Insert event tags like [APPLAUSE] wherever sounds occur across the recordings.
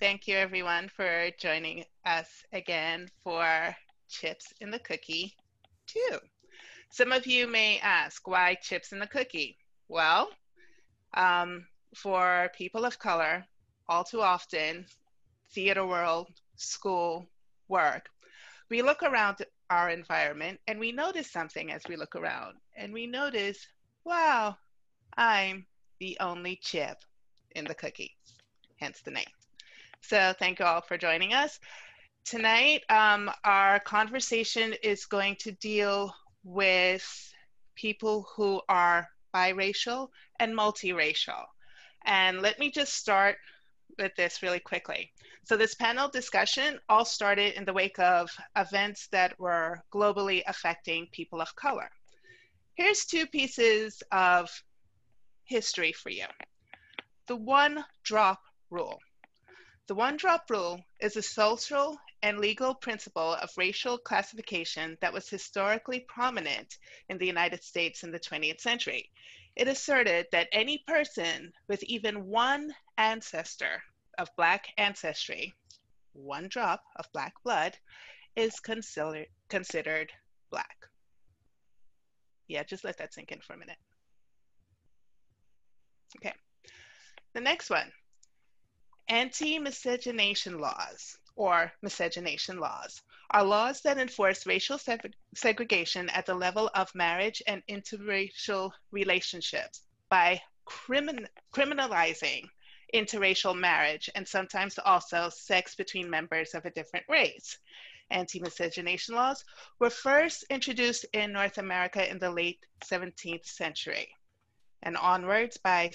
Thank you everyone for joining us again for Chips in the Cookie 2. Some of you may ask, why chips in the cookie? Well, um, for people of color, all too often, theater world, school, work, we look around our environment and we notice something as we look around. And we notice, wow, I'm the only chip in the cookie, hence the name. So thank you all for joining us. Tonight, um, our conversation is going to deal with people who are biracial and multiracial. And let me just start with this really quickly. So this panel discussion all started in the wake of events that were globally affecting people of color. Here's two pieces of history for you. The one drop rule. The one drop rule is a social and legal principle of racial classification that was historically prominent in the United States in the 20th century. It asserted that any person with even one ancestor of Black ancestry, one drop of Black blood, is considered, considered Black. Yeah, just let that sink in for a minute. Okay. The next one anti miscegenation laws or miscegenation laws are laws that enforce racial segregation at the level of marriage and interracial relationships by crimin criminalizing interracial marriage and sometimes also sex between members of a different race. Anti miscegenation laws were first introduced in North America in the late 17th century and onwards by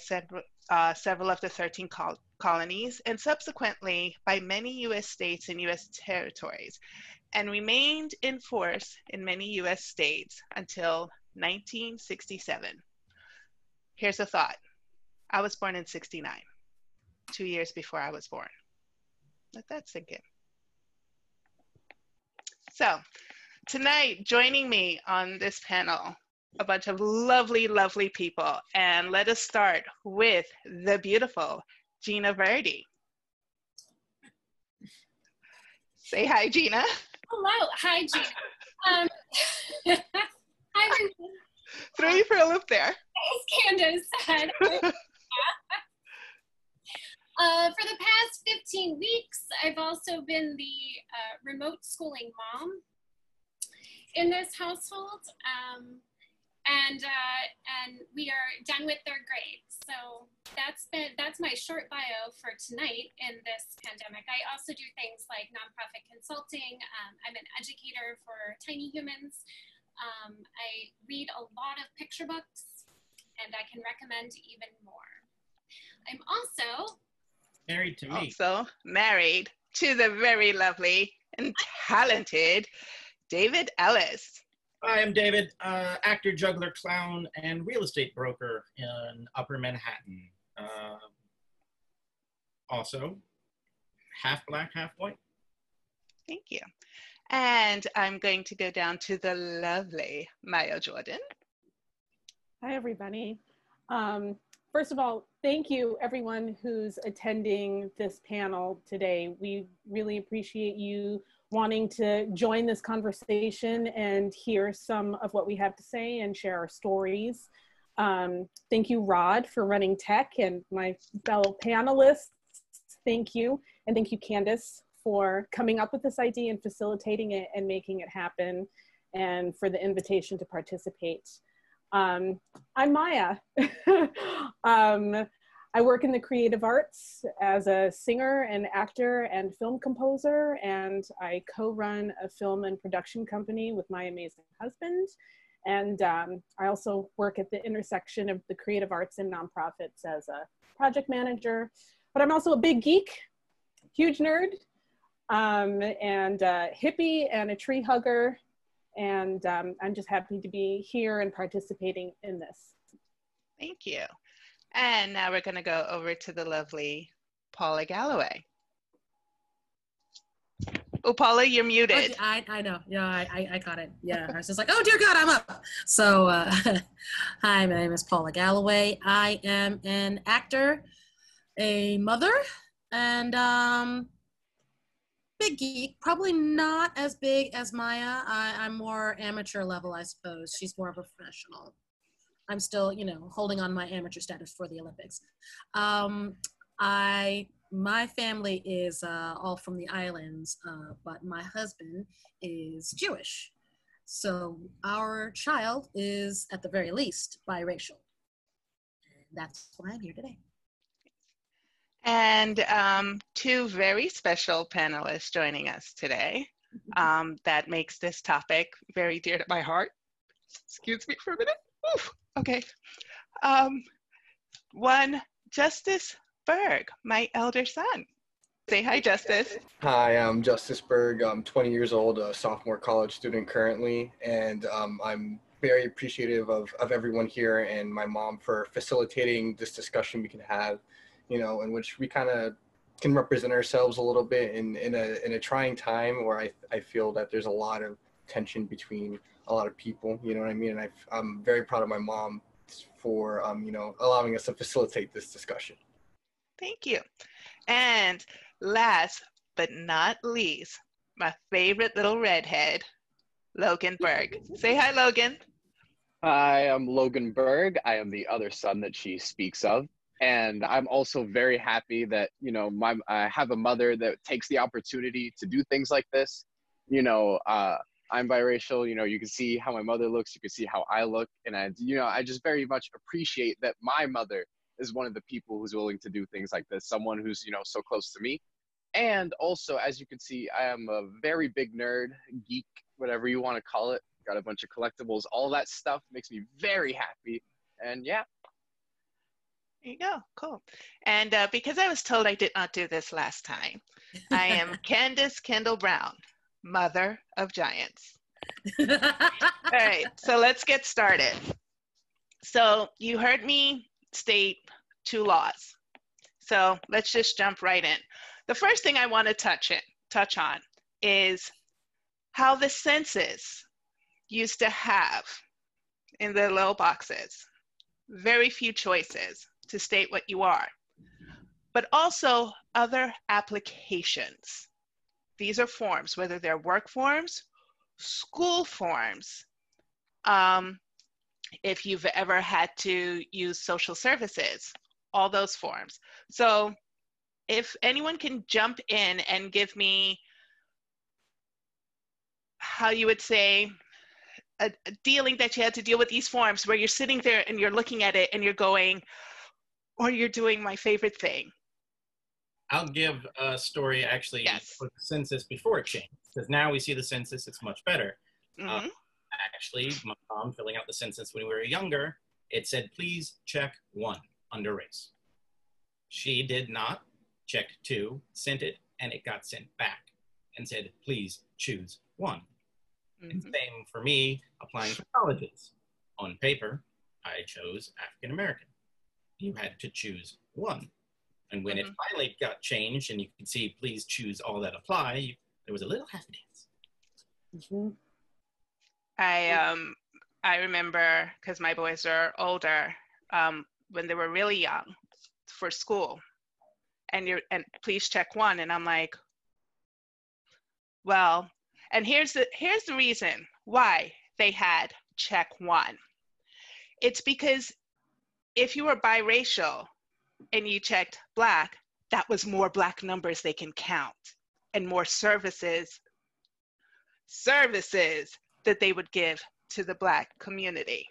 uh, several of the 13 col colonies and subsequently by many US states and US territories and remained in force in many US states until 1967. Here's a thought. I was born in 69, two years before I was born. Let that sink in. So tonight, joining me on this panel a bunch of lovely, lovely people. And let us start with the beautiful Gina Verdi. Say hi, Gina. Hello. Hi, Gina. Um, [LAUGHS] hi, everyone. Throw you for a loop there. As Candace said. [LAUGHS] Uh, for the past 15 weeks, I've also been the uh, remote schooling mom in this household. Um, and uh, and we are done with third grade. So that's been that's my short bio for tonight in this pandemic. I also do things like nonprofit consulting. Um, I'm an educator for Tiny Humans. Um, I read a lot of picture books, and I can recommend even more. I'm also married to me. Also married to the very lovely and talented David Ellis. Hi, I'm David, uh, actor, juggler, clown, and real estate broker in Upper Manhattan. Uh, also, half black, half white. Thank you. And I'm going to go down to the lovely Maya Jordan. Hi, everybody. Um, first of all, thank you everyone who's attending this panel today. We really appreciate you wanting to join this conversation and hear some of what we have to say and share our stories. Um, thank you, Rod, for running tech and my fellow panelists. Thank you. And thank you, Candace, for coming up with this idea and facilitating it and making it happen and for the invitation to participate. Um, I'm Maya. [LAUGHS] um, I work in the creative arts as a singer and actor and film composer, and I co run a film and production company with my amazing husband. And um, I also work at the intersection of the creative arts and nonprofits as a project manager. But I'm also a big geek, huge nerd, um, and a hippie and a tree hugger. And um, I'm just happy to be here and participating in this. Thank you. And now we're going to go over to the lovely Paula Galloway. Oh, Paula, you're muted. Oh, I, I know. Yeah, I, I got it. Yeah. I was just like, oh, dear God, I'm up. So, uh, [LAUGHS] hi, my name is Paula Galloway. I am an actor, a mother, And um, big geek, probably not as big as Maya. I, I'm more amateur level, I suppose. She's more professional. I'm still, you know, holding on my amateur status for the Olympics. Um, I my family is uh, all from the islands, uh, but my husband is Jewish. So our child is, at the very least, biracial. And that's why I'm here today. And um, two very special panelists joining us today. Um, that makes this topic very dear to my heart. Excuse me for a minute. Okay. Um, one, Justice Berg, my elder son. Say hi, Justice. Hi, I'm Justice Berg. I'm 20 years old, a sophomore college student currently, and um, I'm very appreciative of, of everyone here and my mom for facilitating this discussion we can have, you know, in which we kind of can represent ourselves a little bit in, in, a, in a trying time where I, I feel that there's a lot of tension between a lot of people, you know what I mean? And I, I'm very proud of my mom for, um, you know, allowing us to facilitate this discussion. Thank you. And last but not least, my favorite little redhead, Logan Berg. Say hi, Logan. Hi, I'm Logan Berg. I am the other son that she speaks of. And I'm also very happy that, you know, my, I have a mother that takes the opportunity to do things like this. You know, uh, I'm biracial. You know, you can see how my mother looks. You can see how I look. And I, you know, I just very much appreciate that my mother is one of the people who's willing to do things like this. Someone who's, you know, so close to me. And also, as you can see, I am a very big nerd, geek, whatever you want to call it. Got a bunch of collectibles. All that stuff makes me very happy. And yeah. There you go. Cool. And uh, because I was told I did not do this last time, I am [LAUGHS] Candace Kendall Brown, mother of giants. [LAUGHS] All right. So let's get started. So you heard me state two laws. So let's just jump right in. The first thing I want to touch it, touch on is how the census used to have in the little boxes very few choices to state what you are, but also other applications. These are forms, whether they're work forms, school forms, um, if you've ever had to use social services, all those forms. So if anyone can jump in and give me how you would say a, a, dealing that you had to deal with these forms where you're sitting there and you're looking at it and you're going or you're doing my favorite thing i'll give a story actually yes. for the census before it changed because now we see the census it's much better mm-hmm. uh, actually my mom filling out the census when we were younger it said please check one under race she did not checked two sent it and it got sent back and said please choose one mm-hmm. and same for me applying for colleges on paper i chose african american you had to choose one and when mm-hmm. it finally got changed and you could see please choose all that apply you, there was a little happy dance mm-hmm. I um I remember because my boys are older um, when they were really young for school, and you're and please check one, and I'm like, well, and here's the here's the reason why they had check one. It's because if you were biracial and you checked black, that was more black numbers they can count and more services services that they would give to the Black community.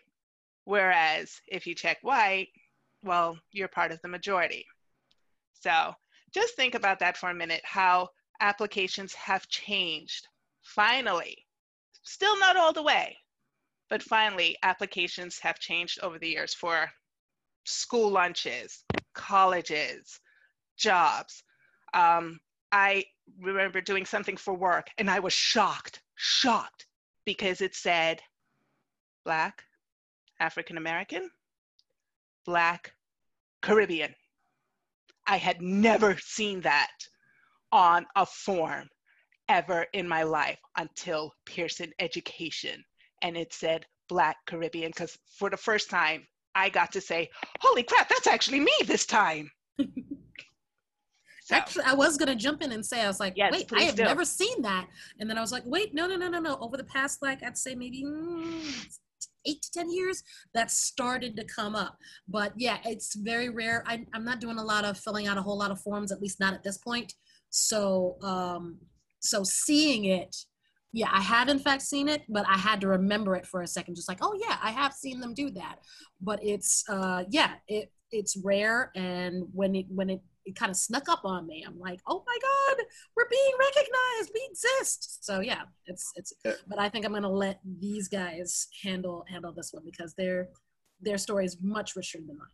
Whereas if you check white, well, you're part of the majority. So just think about that for a minute how applications have changed. Finally, still not all the way, but finally, applications have changed over the years for school lunches, colleges, jobs. Um, I remember doing something for work and I was shocked, shocked because it said Black, African American, Black, Caribbean. I had never seen that on a form ever in my life until Pearson Education. And it said Black Caribbean because for the first time I got to say, holy crap, that's actually me this time. So, [LAUGHS] Actually, I was gonna jump in and say I was like, Yes, wait, I have do. never seen that, and then I was like, wait, no, no, no, no, no. Over the past, like, I'd say maybe mm, eight to ten years, that started to come up. But yeah, it's very rare. I, I'm not doing a lot of filling out a whole lot of forms, at least not at this point. So, um, so seeing it, yeah, I have in fact seen it, but I had to remember it for a second, just like, oh yeah, I have seen them do that. But it's, uh, yeah, it it's rare, and when it when it it kind of snuck up on me. I'm like, oh my God, we're being recognized. We exist. So yeah, it's it's. Yeah. But I think I'm gonna let these guys handle handle this one because their their story is much richer than mine.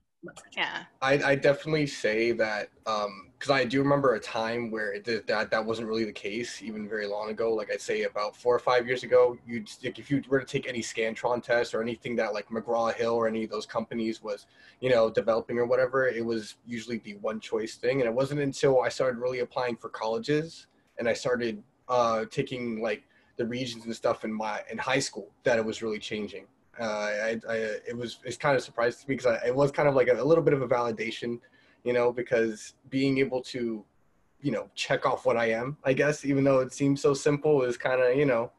Yeah. I I definitely say that because I do remember a time where it did, that that wasn't really the case even very long ago. Like I'd say about four or five years ago, you'd like if you were to take any Scantron test or anything that like McGraw Hill or any of those companies was you know developing or whatever, it was usually the one choice thing. And it wasn't until I started really applying for colleges and I started uh, taking like the Regents and stuff in my in high school that it was really changing. Uh, I, I it was it's kind of surprised to me because it was kind of like a, a little bit of a validation, you know, because being able to, you know, check off what I am, I guess, even though it seems so simple, is kind of you know,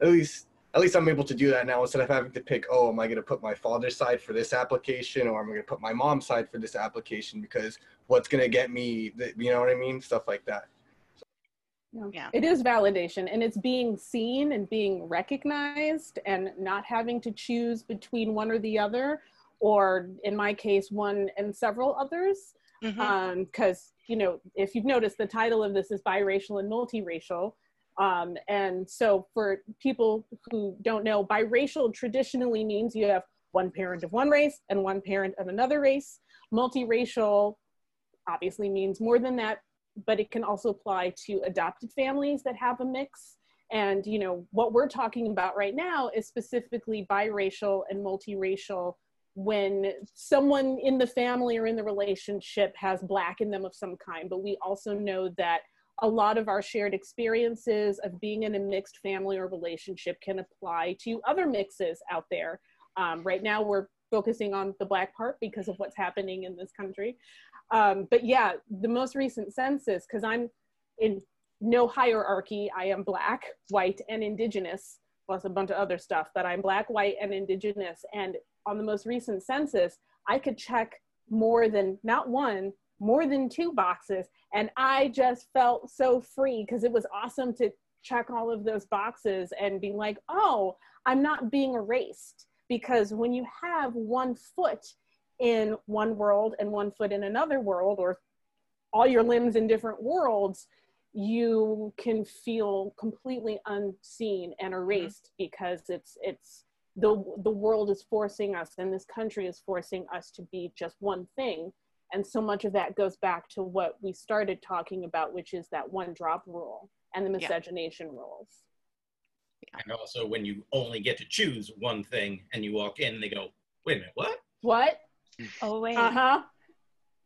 at least at least I'm able to do that now instead of having to pick, oh, am I going to put my father's side for this application or am I going to put my mom's side for this application because what's going to get me, the, you know what I mean, stuff like that. No. Yeah. It is validation and it's being seen and being recognized and not having to choose between one or the other, or in my case, one and several others. Because, you know, if you've noticed, the title of this is biracial and multiracial. Um, and so for people who don't know, biracial traditionally means you have one parent of one race and one parent of another race. Multiracial obviously means more than that, but it can also apply to adopted families that have a mix. And you know what we're talking about right now is specifically biracial and multiracial when someone in the family or in the relationship has black in them of some kind. But we also know that a lot of our shared experiences of being in a mixed family or relationship can apply to other mixes out there. Um, right now, we're focusing on the black part because of what's happening in this country. Um, but yeah, the most recent census, because I'm in no hierarchy, I am black, white, and indigenous, plus a bunch of other stuff, but I'm black, white, and indigenous. And on the most recent census, I could check more than not one, more than two boxes. And I just felt so free because it was awesome to check all of those boxes and be like, oh, I'm not being erased. Because when you have one foot in one world and one foot in another world, or all your limbs in different worlds, you can feel completely unseen and mm-hmm. erased because it's it's the the world is forcing us and this country is forcing us to be just one thing. And so much of that goes back to what we started talking about which is that one drop rule and the Yeah. miscegenation rules. And also, when you only get to choose one thing and you walk in, they go, wait a minute, what? what Oh, wait. uh-huh.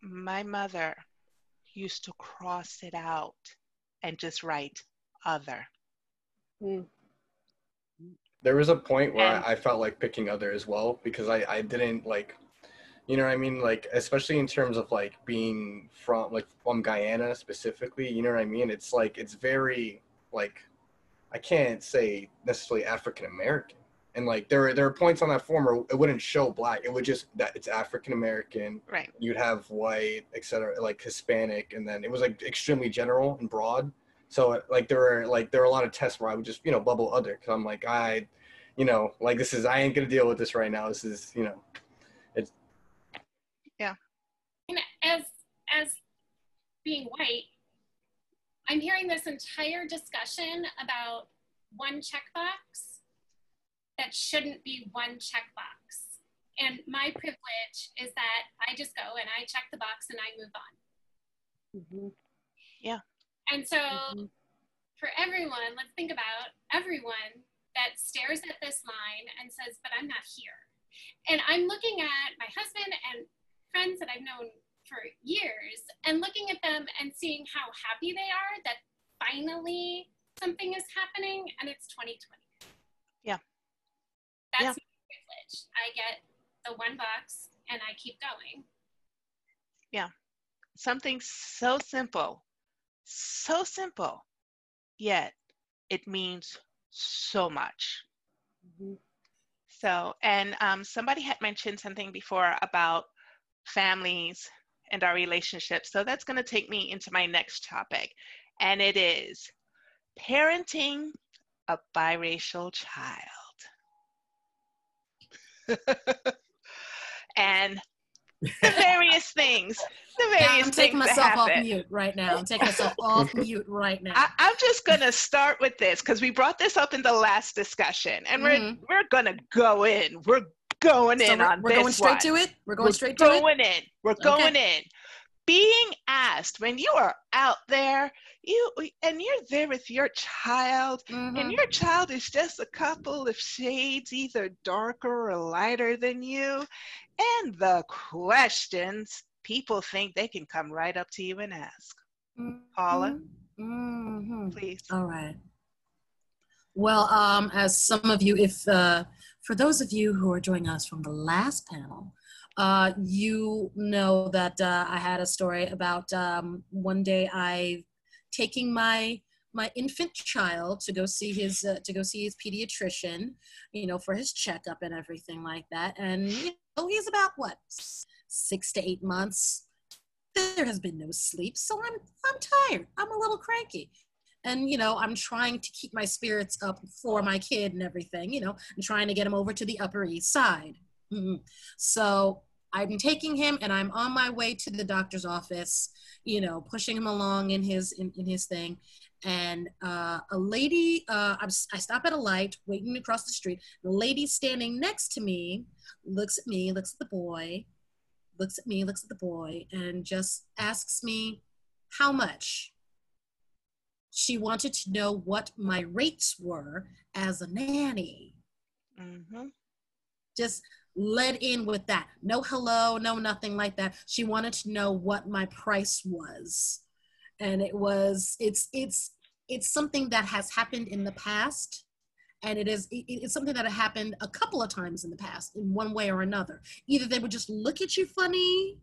My mother used to cross it out and just write other. there was a point where And- I, I felt like picking other as well because I, I didn't like you know what I mean? Like especially in terms of like being from like from Guyana specifically you know what I mean? It's like it's very like I can't say necessarily African American and like there are there are points on that form where it wouldn't show black it would just that it's African American Right. you'd have white etc like Hispanic and then it was like extremely general and broad so uh, like there were like there were a lot of tests where I would just you know bubble other because I'm like I you know, like this is I ain't gonna deal with this right now. This is, you know, it's yeah. And as as being white, I'm hearing this entire discussion about one checkbox that shouldn't be one checkbox. And my privilege is that I just go and I check the box and I move on. Mhm. And so Mhm. for everyone, let's think about everyone that stares at this line and says, But I'm not here. And I'm looking at my husband and friends that I've known for years and looking at them and seeing how happy they are that finally something is happening and it's 2020. Yeah. That's Yeah. my privilege. I get the one box and I keep going. Yeah. Something so simple So simple, yet it means so much. Mhm. So, and um, somebody had mentioned something before about families and our relationships. So that's going to take me into my next topic, and it is parenting a biracial child. And the various things, the various Yeah, I'm taking myself off mute right now. I'm taking myself off mute right now. I, I'm just gonna start with this because we brought this up in the last discussion, and Mhm. we're we're gonna go in. We're going So in we're, on we're this going straight one. to it. We're going We're straight to it. We're going in. We're going in. Being asked when you are out there, you and you're there with your child, and Mhm. your child is just a couple of shades either darker or lighter than you, and the questions people think they can come right up to you and ask. Paula? Mhm. Please. All right. Well, um, as some of you, if uh, for those of you who are joining us from the last panel, uh, you know that uh, I had a story about um, one day I taking my my infant child to go see his uh, to go see his pediatrician, you know, for his checkup and everything like that. And you know, he's about what six to eight months. There has been no sleep, so I'm I'm tired. I'm a little cranky and you know i'm trying to keep my spirits up for my kid and everything you know and trying to get him over to the upper east side Mhm. so i'm taking him and i'm on my way to the doctor's office you know pushing him along in his in, in his thing and uh, a lady uh, I'm, i stop at a light waiting across the street the lady standing next to me looks at me looks at the boy looks at me looks at the boy and just asks me how much she wanted to know what my rates were as a nanny. hmm Just led in with that. No hello, no nothing like that. She wanted to know what my price was. And it was it's it's it's something that has happened in the past and it is it- it's something that happened a couple of times in the past in one way or another. Either they would just look at you funny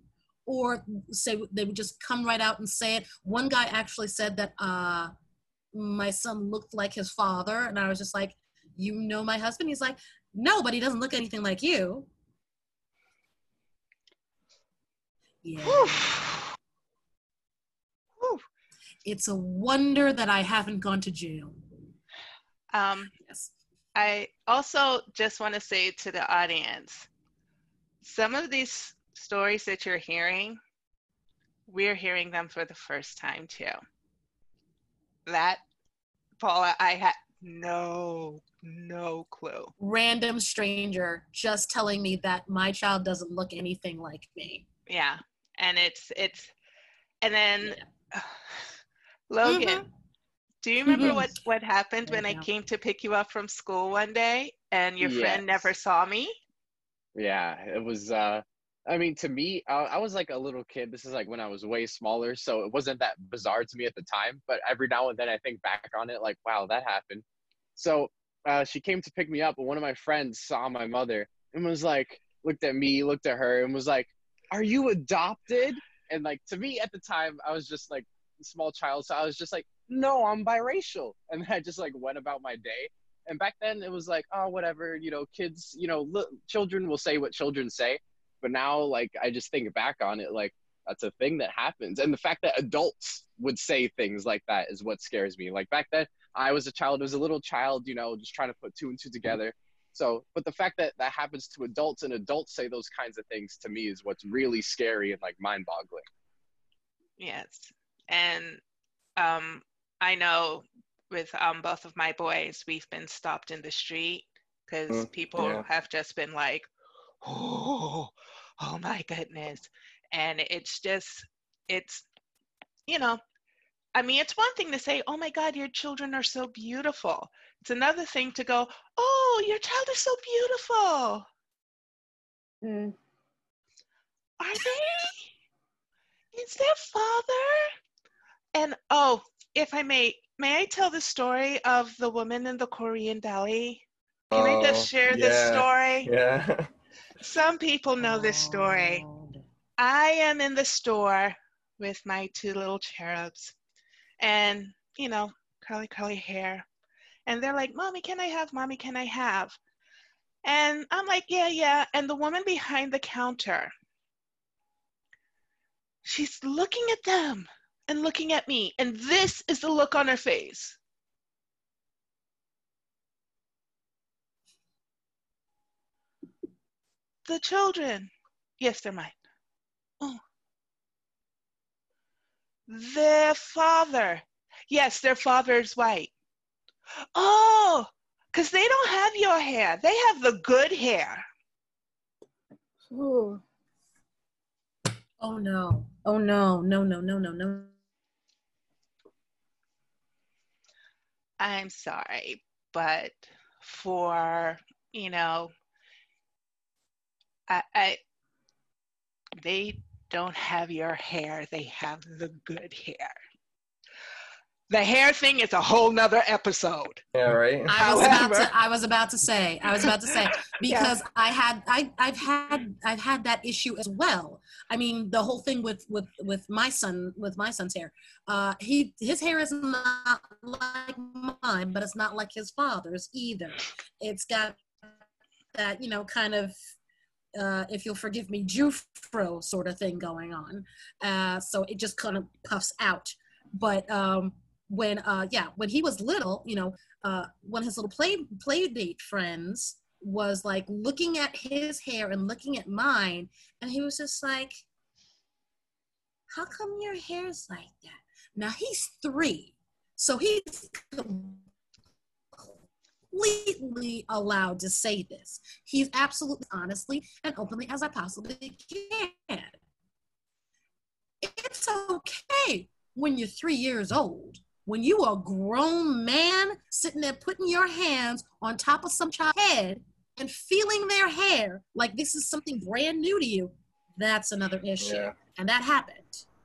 or say they would just come right out and say it. One guy actually said that uh my son looked like his father and i was just like you know my husband he's like no but he doesn't look anything like you yeah Whew. Whew. it's a wonder that i haven't gone to jail Um, yes I also just want to say to the audience some of these stories that you're hearing, we're hearing them for the first time too. That, Paula, I had no, no clue. random stranger just telling me that my child doesn't look anything like me Yeah. And it's, it's, and then Yeah. [SIGHS] Logan, do you remember Mhm. what, what happened when I Yeah. came to pick you up from school one day and your friend never saw me? Yeah, it was. uh I mean, to me, I, I was like a little kid. This is like when I was way smaller, so it wasn't that bizarre to me at the time. But every now and then, I think back on it, like, wow, that happened. So uh, she came to pick me up, and one of my friends saw my mother and was like, looked at me, looked at her, and was like, "Are you adopted?" And like to me at the time, I was just like small child, so I was just like, "No, I'm biracial," and [LAUGHS] I just like went about my day. And back then, it was like, oh, whatever, you know, kids, you know, children will say what children say. But now, like, I just think back on it, like, that's a thing that happens. And the fact that adults would say things like that is what scares me. Like, back then, I was a child, I was a little child, you know, just trying to put two and two together. So, but the fact that that happens to adults and adults say those kinds of things to me is what's really scary and like mind boggling. Yes. And um, I know with um, both of my boys, we've been stopped in the street because Mm, people yeah. have just been like, oh, oh my goodness. And it's just, it's, you know, I mean, it's one thing to say, oh my God, your children are so beautiful. It's another thing to go, oh, your child is so beautiful. Mm. Are they? Is their father? And oh, if I may, may I tell the story of the woman in the Korean deli? Can I Oh, just share this story? Yeah. [LAUGHS] Some people know this story. Oh, I am in the store with my two little cherubs, and you know, curly, curly hair. And they're like, Mommy, can I have? Mommy, can I have? And I'm like, Yeah, yeah. And the woman behind the counter, she's looking at them and looking at me. And this is the look on her face. The children. Yes, they're mine. Oh. Their father. Yes, their father is white. Oh, because they don't have your hair. They have the good hair. Ooh. Oh no. Oh no. No, no, no, no, no. I'm sorry, but for, you know, I, I they don't have your hair, they have the good hair. The hair thing is a whole nother episode. Yeah, right. I was about to I was about to say I was about to say [LAUGHS] because I had I I've had I've had that issue as well. I mean the whole thing with with with my son with my son's hair. Uh he his hair is not like mine, but it's not like his father's either. It's got that, you know, kind of uh, if you'll forgive me, Jewfro sort of thing going on. Uh, so it just kind of puffs out. But um, when, uh, yeah, when he was little, you know, uh, one of his little play play date friends was like looking at his hair and looking at mine, and he was just like, "How come your hair's like that?" Now he's three, so he's completely allowed to say this. He's absolutely honestly and openly as I possibly can. It's okay when you're three years old. When you are a grown man sitting there putting your hands on top of some child's head and feeling their hair like this is something brand new to you, that's another issue. Yeah. And that happened.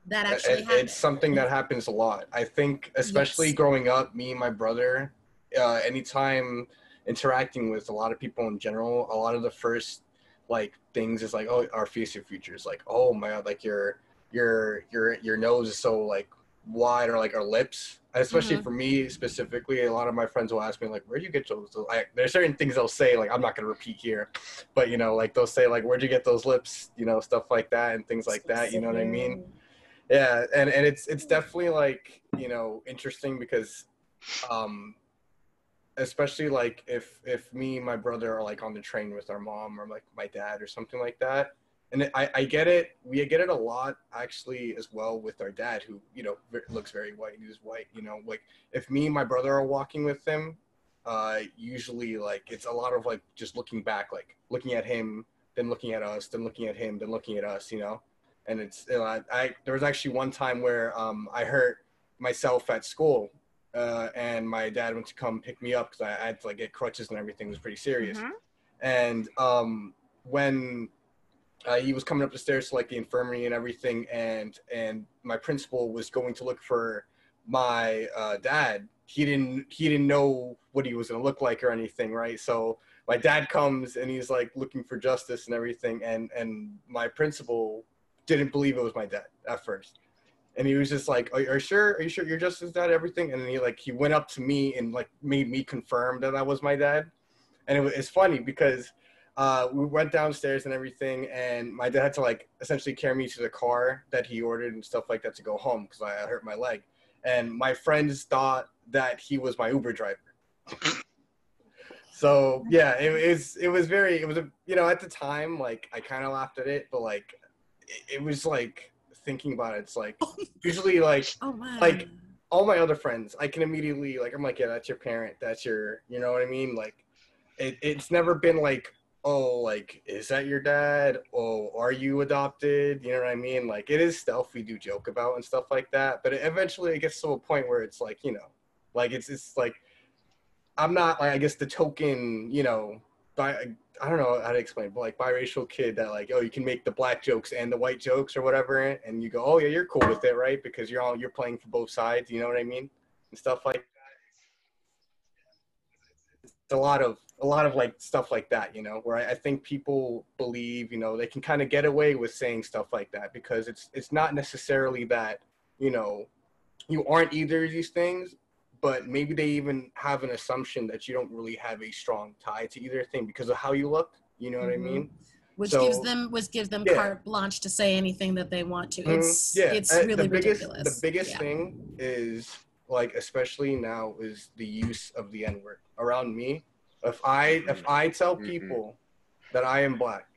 That actually it- happened. it's something that happens a lot. I think, especially Yes. growing up, me and my brother, uh, anytime interacting with a lot of people in general, a lot of the first like things is like, oh, our face your features, like, oh my god, like your your your your nose is so like wide, or like our lips. Especially Mhm. for me specifically, a lot of my friends will ask me like, where do you get those? Like, there's certain things they'll say, like I'm not gonna repeat here, but you know, like they'll say like, where'd you get those lips? You know, stuff like that and things like that. You know what I mean? yeah and and it's it's definitely like you know interesting because um especially like if if me and my brother are like on the train with our mom or like my dad or something like that. And I, I get it we get it a lot actually as well with our dad who you know looks very white and he's white you know like if me and my brother are walking with him uh usually like it's a lot of like just looking back like looking at him then looking at us then looking at him then looking at us you know? And it's you know, I, I there was actually one time where um, I hurt myself at school, uh, and my dad went to come pick me up because I, I had to like get crutches and everything it was pretty serious. Mhm. And um, when uh, he was coming up the stairs to like the infirmary and everything, and and my principal was going to look for my uh, dad. He didn't he didn't know what he was gonna look like or anything, right? So my dad comes and he's like looking for justice and everything, and and my principal didn't believe it was my dad at first. And he was just like, are, you sure? Are you sure you're just his dad? Everything. And then he like, he went up to me and like made me confirm that I was my dad. And it was, it's funny because uh, we went downstairs and everything. And my dad had to like essentially carry me to the car that he ordered and stuff like that to go home because I hurt my leg. And my friends thought that he was my Uber driver. so yeah, it, it was, it was very, it was a, you know, at the time, like I kind of laughed at it, but like, it, it was like thinking about it. It's like [LAUGHS] oh usually like Oh like- all my other friends, I can immediately like I'm like, yeah, that's your parent, that's your, you know what I mean? Like, it, it's never been like, oh, like is that your dad? Oh, are you adopted? You know what I mean? Like, it is stuff we do joke about and stuff like that, but it, eventually it gets to a point where it's like, you know, like it's it's like I'm not like I guess the token, you know, by I don't know how to explain, but like biracial kid that like, oh, you can make the black jokes and the white jokes or whatever, and you go, oh yeah, you're cool with it, right? Because you're all you're playing for both sides, you know what I mean, and stuff like that. It's a lot of a lot of like stuff like that, you know, where I, I think people believe, you know, they can kind of get away with saying stuff like that because it's it's not necessarily that, you know, you aren't either of these things, but maybe they even have an assumption that you don't really have a strong tie to either thing because of how you look. You know what Mhm. I mean? which So- gives them which gives them Yeah. carte blanche to say anything that they want to. Mhm. It's yeah, it's really the biggest ridiculous. the biggest Yeah. thing is like especially now is the use of the N word around me. If I if I tell Mhm. people that I am black,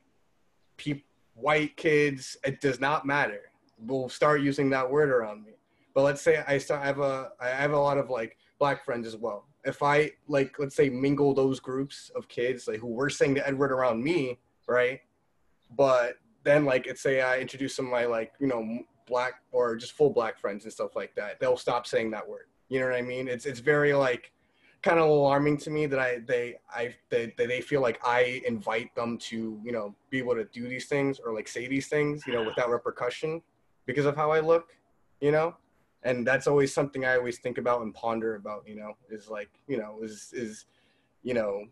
peop, white kids, it does not matter. Will start using that word around me. But let's say I I have a I have a lot of like black friends as well. If I like let's say mingle those groups of kids like who were saying the N word around me, right? But then like it's say I introduce some of my like you know black or just full black friends and stuff like that, they'll stop saying that word. You know what I mean? It's it's very like kind of alarming to me that I they I they they feel like I invite them to you know be able to do these things or like say these things you know without repercussion because of how I look, you know. And that's always something I always think about and ponder about. You know, is like you know is is you know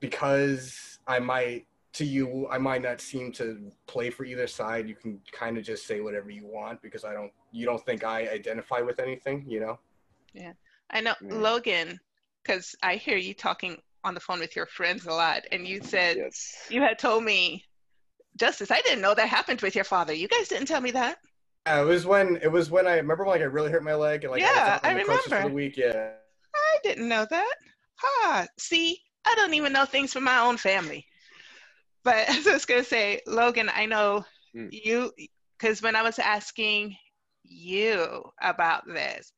because I might to you I might not seem to play for either side. You can kind of just say whatever you want because I don't you don't think I identify with anything. You know. Yeah, I know Yeah. Logan, because I hear you talking on the phone with your friends a lot, and you said Yes. you had told me, Justice, I didn't know that happened with your father. You guys didn't tell me that. Yeah, it was when it was when I remember when like I really hurt my leg and like I Yeah, was on I the for remember. the week. Yeah. I didn't know that. Ha! See, I don't even know things from my own family. But [LAUGHS] I was gonna say, Logan, I know Mm. you because when I was asking you about this,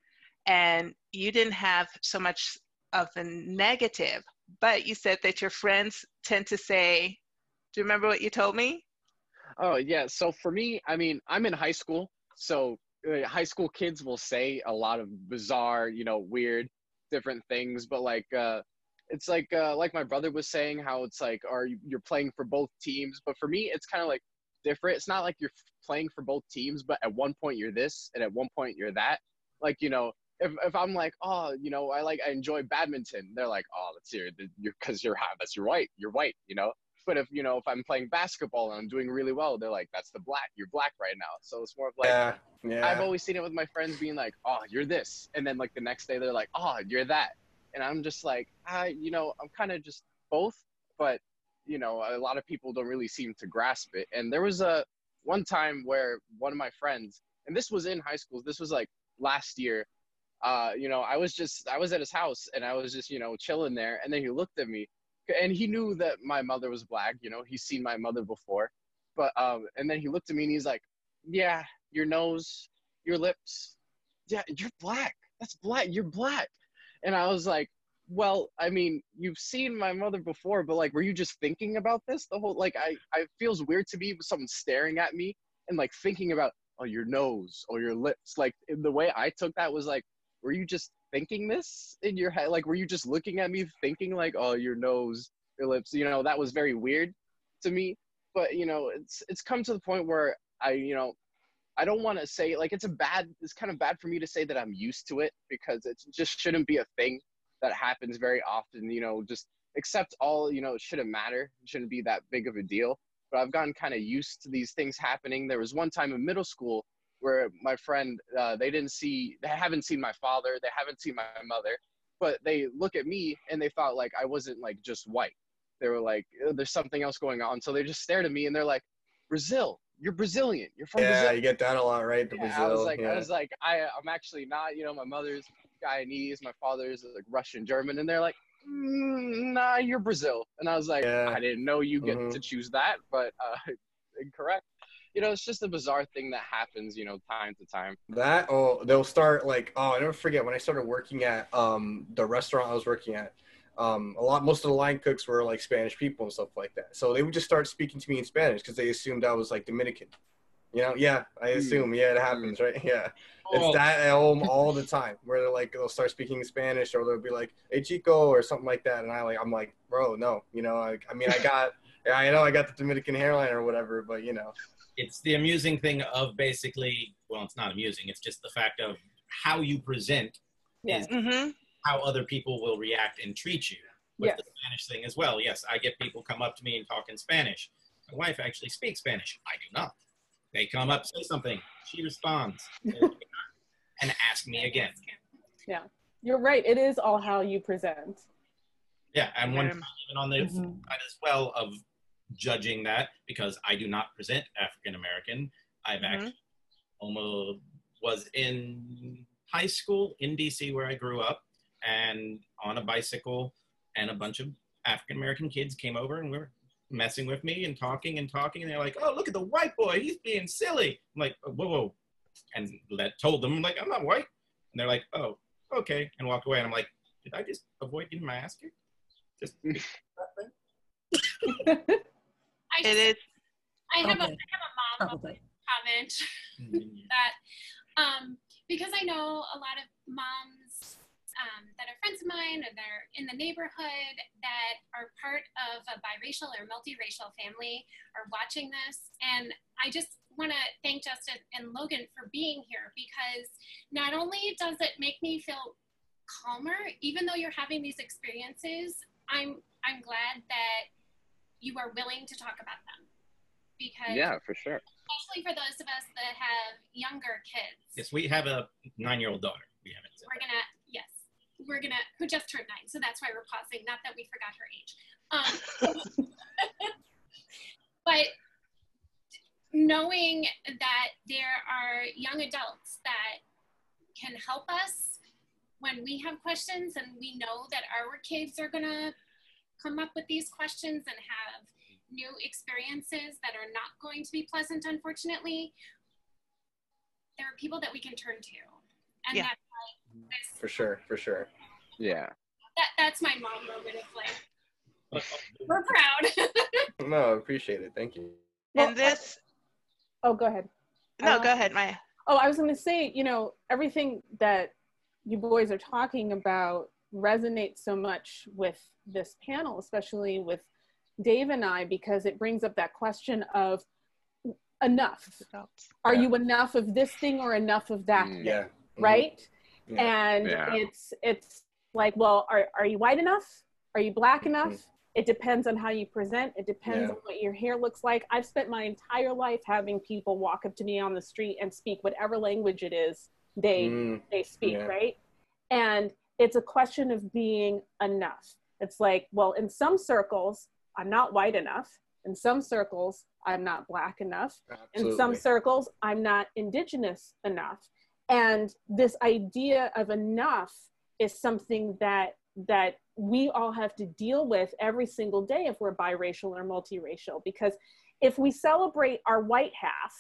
and you didn't have so much of the negative, but you said that your friends tend to say, "Do you remember what you told me?" Oh yeah. So for me, I mean, I'm in high school, so uh, high school kids will say a lot of bizarre, you know, weird, different things. But like, uh, it's like uh, like my brother was saying, how it's like, are you, you're playing for both teams? But for me, it's kind of like different. It's not like you're playing for both teams, but at one point you're this, and at one point you're that. Like you know, if if I'm like, oh, you know, I like I enjoy badminton, they're like, oh, that's your, because you're hot that's you're white, you're white, you know. But if you know, if I'm playing basketball and I'm doing really well, they're like, "That's the black. You're black right now." So it's more of like yeah. Yeah. I've always seen it with my friends being like, "Oh, you're this," and then like the next day they're like, "Oh, you're that," and I'm just like, I, you know, I'm kind of just both, but you know, a lot of people don't really seem to grasp it. And there was a one time where one of my friends, and this was in high school. This was like last year. Uh, you know, I was just I was at his house and I was just you know chilling there, and then he looked at me, and he knew that my mother was black. You know, he's seen my mother before, but um, and then he looked at me and he's like, "Yeah, your nose, your lips, yeah, you're black. That's black. You're black." And I was like, "Well, I mean, you've seen my mother before, but like, were you just thinking about this the whole? Like, I, I feels weird to me with someone staring at me and like thinking about, oh, your nose or your lips. Like, the way I took that was like." Were you just thinking this in your head? Like, were you just looking at me thinking like, oh, your nose, your lips? You know, that was very weird to me. But you know, it's it's come to the point where I, you know, I don't want to say like it's a bad. It's kind of bad for me to say that I'm used to it because it just shouldn't be a thing that happens very often. You know, just accept all. You know, it shouldn't matter. It shouldn't be that big of a deal. But I've gotten kind of used to these things happening. There was one time in middle school where my friend uh, they didn't see they haven't seen my father they haven't seen my mother but they look at me and they thought like i wasn't like just white they were like "Oh, there's something else going on so they just stared at me and they're like brazil you're brazilian you're from yeah, brazil you get that a lot, right? The yeah, Brazil. i was like yeah. i was like i i'm actually not you know my mother's guyanese my father's like russian german and they're like mm, nah you're brazil and i was like Yeah. i didn't know you get Mhm. to choose that but uh [LAUGHS] incorrect you know, it's just a bizarre thing that happens, you know, time to time. That oh, they'll start like oh, I never forget when I started working at um the restaurant I was working at. Um, a lot, most of the line cooks were like Spanish people and stuff like that. So they would just start speaking to me in Spanish because they assumed I was like Dominican. You know, yeah, I Hmm. assume. Yeah, it happens, right? [LAUGHS] Yeah, Oh, it's that at home all the time where they're like they'll start speaking Spanish or they'll be like, "Hey Chico" or something like that, and I like I'm like, bro, no, you know, I, I mean, I got, yeah, [LAUGHS] I know I got the Dominican hairline or whatever, but you know, it's the amusing thing of basically well it's not amusing it's just the fact of how you present Yeah. is Mm-hmm. how other people will react and treat you with Yes. the spanish thing as well yes i get people come up to me and talk in spanish my wife actually speaks spanish i do not they come up say something she responds [LAUGHS] and ask me again. Yeah. You're right. It is all how you present. Yeah, and one Um, time even on the Mhm. side as well of judging that because I do not present African American. I've Mhm. actually almost was in high school in DC where I grew up, and on a bicycle, and a bunch of African American kids came over and were messing with me and talking and talking, and they're like, "Oh, look at the white boy, he's being silly." I'm like, "Whoa, whoa," and let told them like, "I'm not white," and they're like, "Oh, okay," and walked away, and I'm like, "Did I just avoid getting my ass kicked?" Just [LAUGHS] [LAUGHS] I, It is. I have a, I have a mom comment [LAUGHS] that um, because I know a lot of moms um, that are friends of mine or they're in the neighborhood that are part of a biracial or multiracial family are watching this. And I just want to thank Justin and Logan for being here because not only does it make me feel calmer, even though you're having these experiences, I'm I'm glad that you are willing to talk about them. Because Yeah, for sure. especially for those of us that have younger kids. Yes, we have a nine-year-old daughter. We haven't. We're gonna yes, we're gonna who just turned nine, so that's why we're pausing. Not that we forgot her age, um, [LAUGHS] but knowing that there are young adults that can help us when we have questions, and we know that our kids are gonna come up with these questions and have new experiences that are not going to be pleasant, unfortunately. There are people that we can turn to, and Yeah. that's why this For sure, for sure. Yeah. that that's my mom moment of like we're proud. [LAUGHS] No, I appreciate it. Thank you. Well, and this. Oh, go ahead. No, uh, go ahead, Maya. Oh, I was going to say, you know, everything that you boys are talking about resonates so much with this panel, especially with Dave and I, because it brings up that question of enough. Are Yeah. you enough of this thing or enough of that Mm. thing? Yeah. Mhm. Right? Yeah. And Yeah. it's it's like, well, are, are you white enough? Are you black enough? It depends on how you present. It depends Mm-hmm. Yeah. on what your hair looks like. I've spent my entire life having people walk up to me on the street and speak whatever language it is they Mm, they speak, Yeah. right? And it's a question of being enough. It's like, well, in some circles, I'm not white enough. In some circles, I'm not black enough. In some circles, I'm not indigenous enough. And this idea of enough is something that that we all have to deal with every single day if we're biracial or multiracial because if we celebrate our white half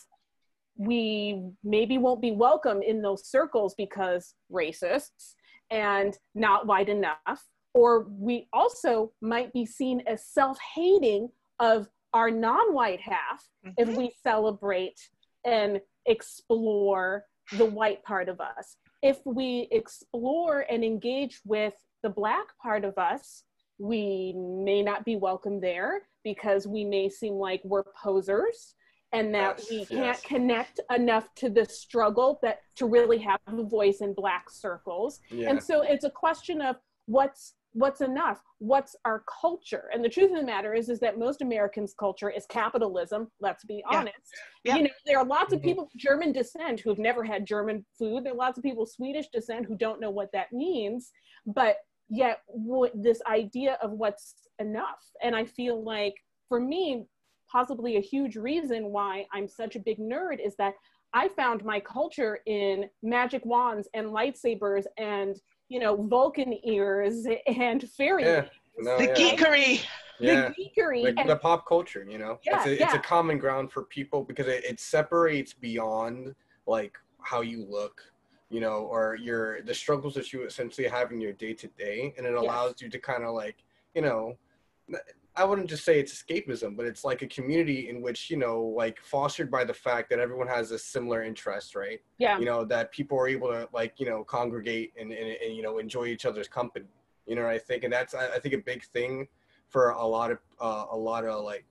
we maybe won't be welcome in those circles because racists and not white enough or we also might be seen as self-hating of our non-white half if Mhm. we celebrate and explore the white part of us. If we explore and engage with the black part of us, we may not be welcome there because we may seem like we're posers and that Yes, we can't yes. connect enough to the struggle that to really have a voice in black circles Yeah. and so it's a question of what's what's enough what's our culture and the truth of the matter is is that most americans culture is capitalism let's be Yeah. honest Yeah. you know there are lots of Mhm. people of german descent who've never had german food there are lots of people of swedish descent who don't know what that means but yet what, this idea of what's enough and i feel like for me possibly a huge reason why i'm such a big nerd is that I found my culture in magic wands and lightsabers and you know Vulcan ears and fairy Yeah. No, the yeah. geekery. Yeah. the geekery like and the pop culture you know Yeah, it's, a, it's a common ground for people because it, it separates beyond like how you look you know or your the struggles that you essentially have in your day to day and it Yes. allows you to kind of like you know i wouldn't just say it's escapism but it's like a community in which you know like fostered by the fact that everyone has a similar interest right? Yeah. You know that people are able to like you know congregate and, and, and you know enjoy each other's company. You know what i think? And that's i, I think a big thing for a lot of uh, a lot of like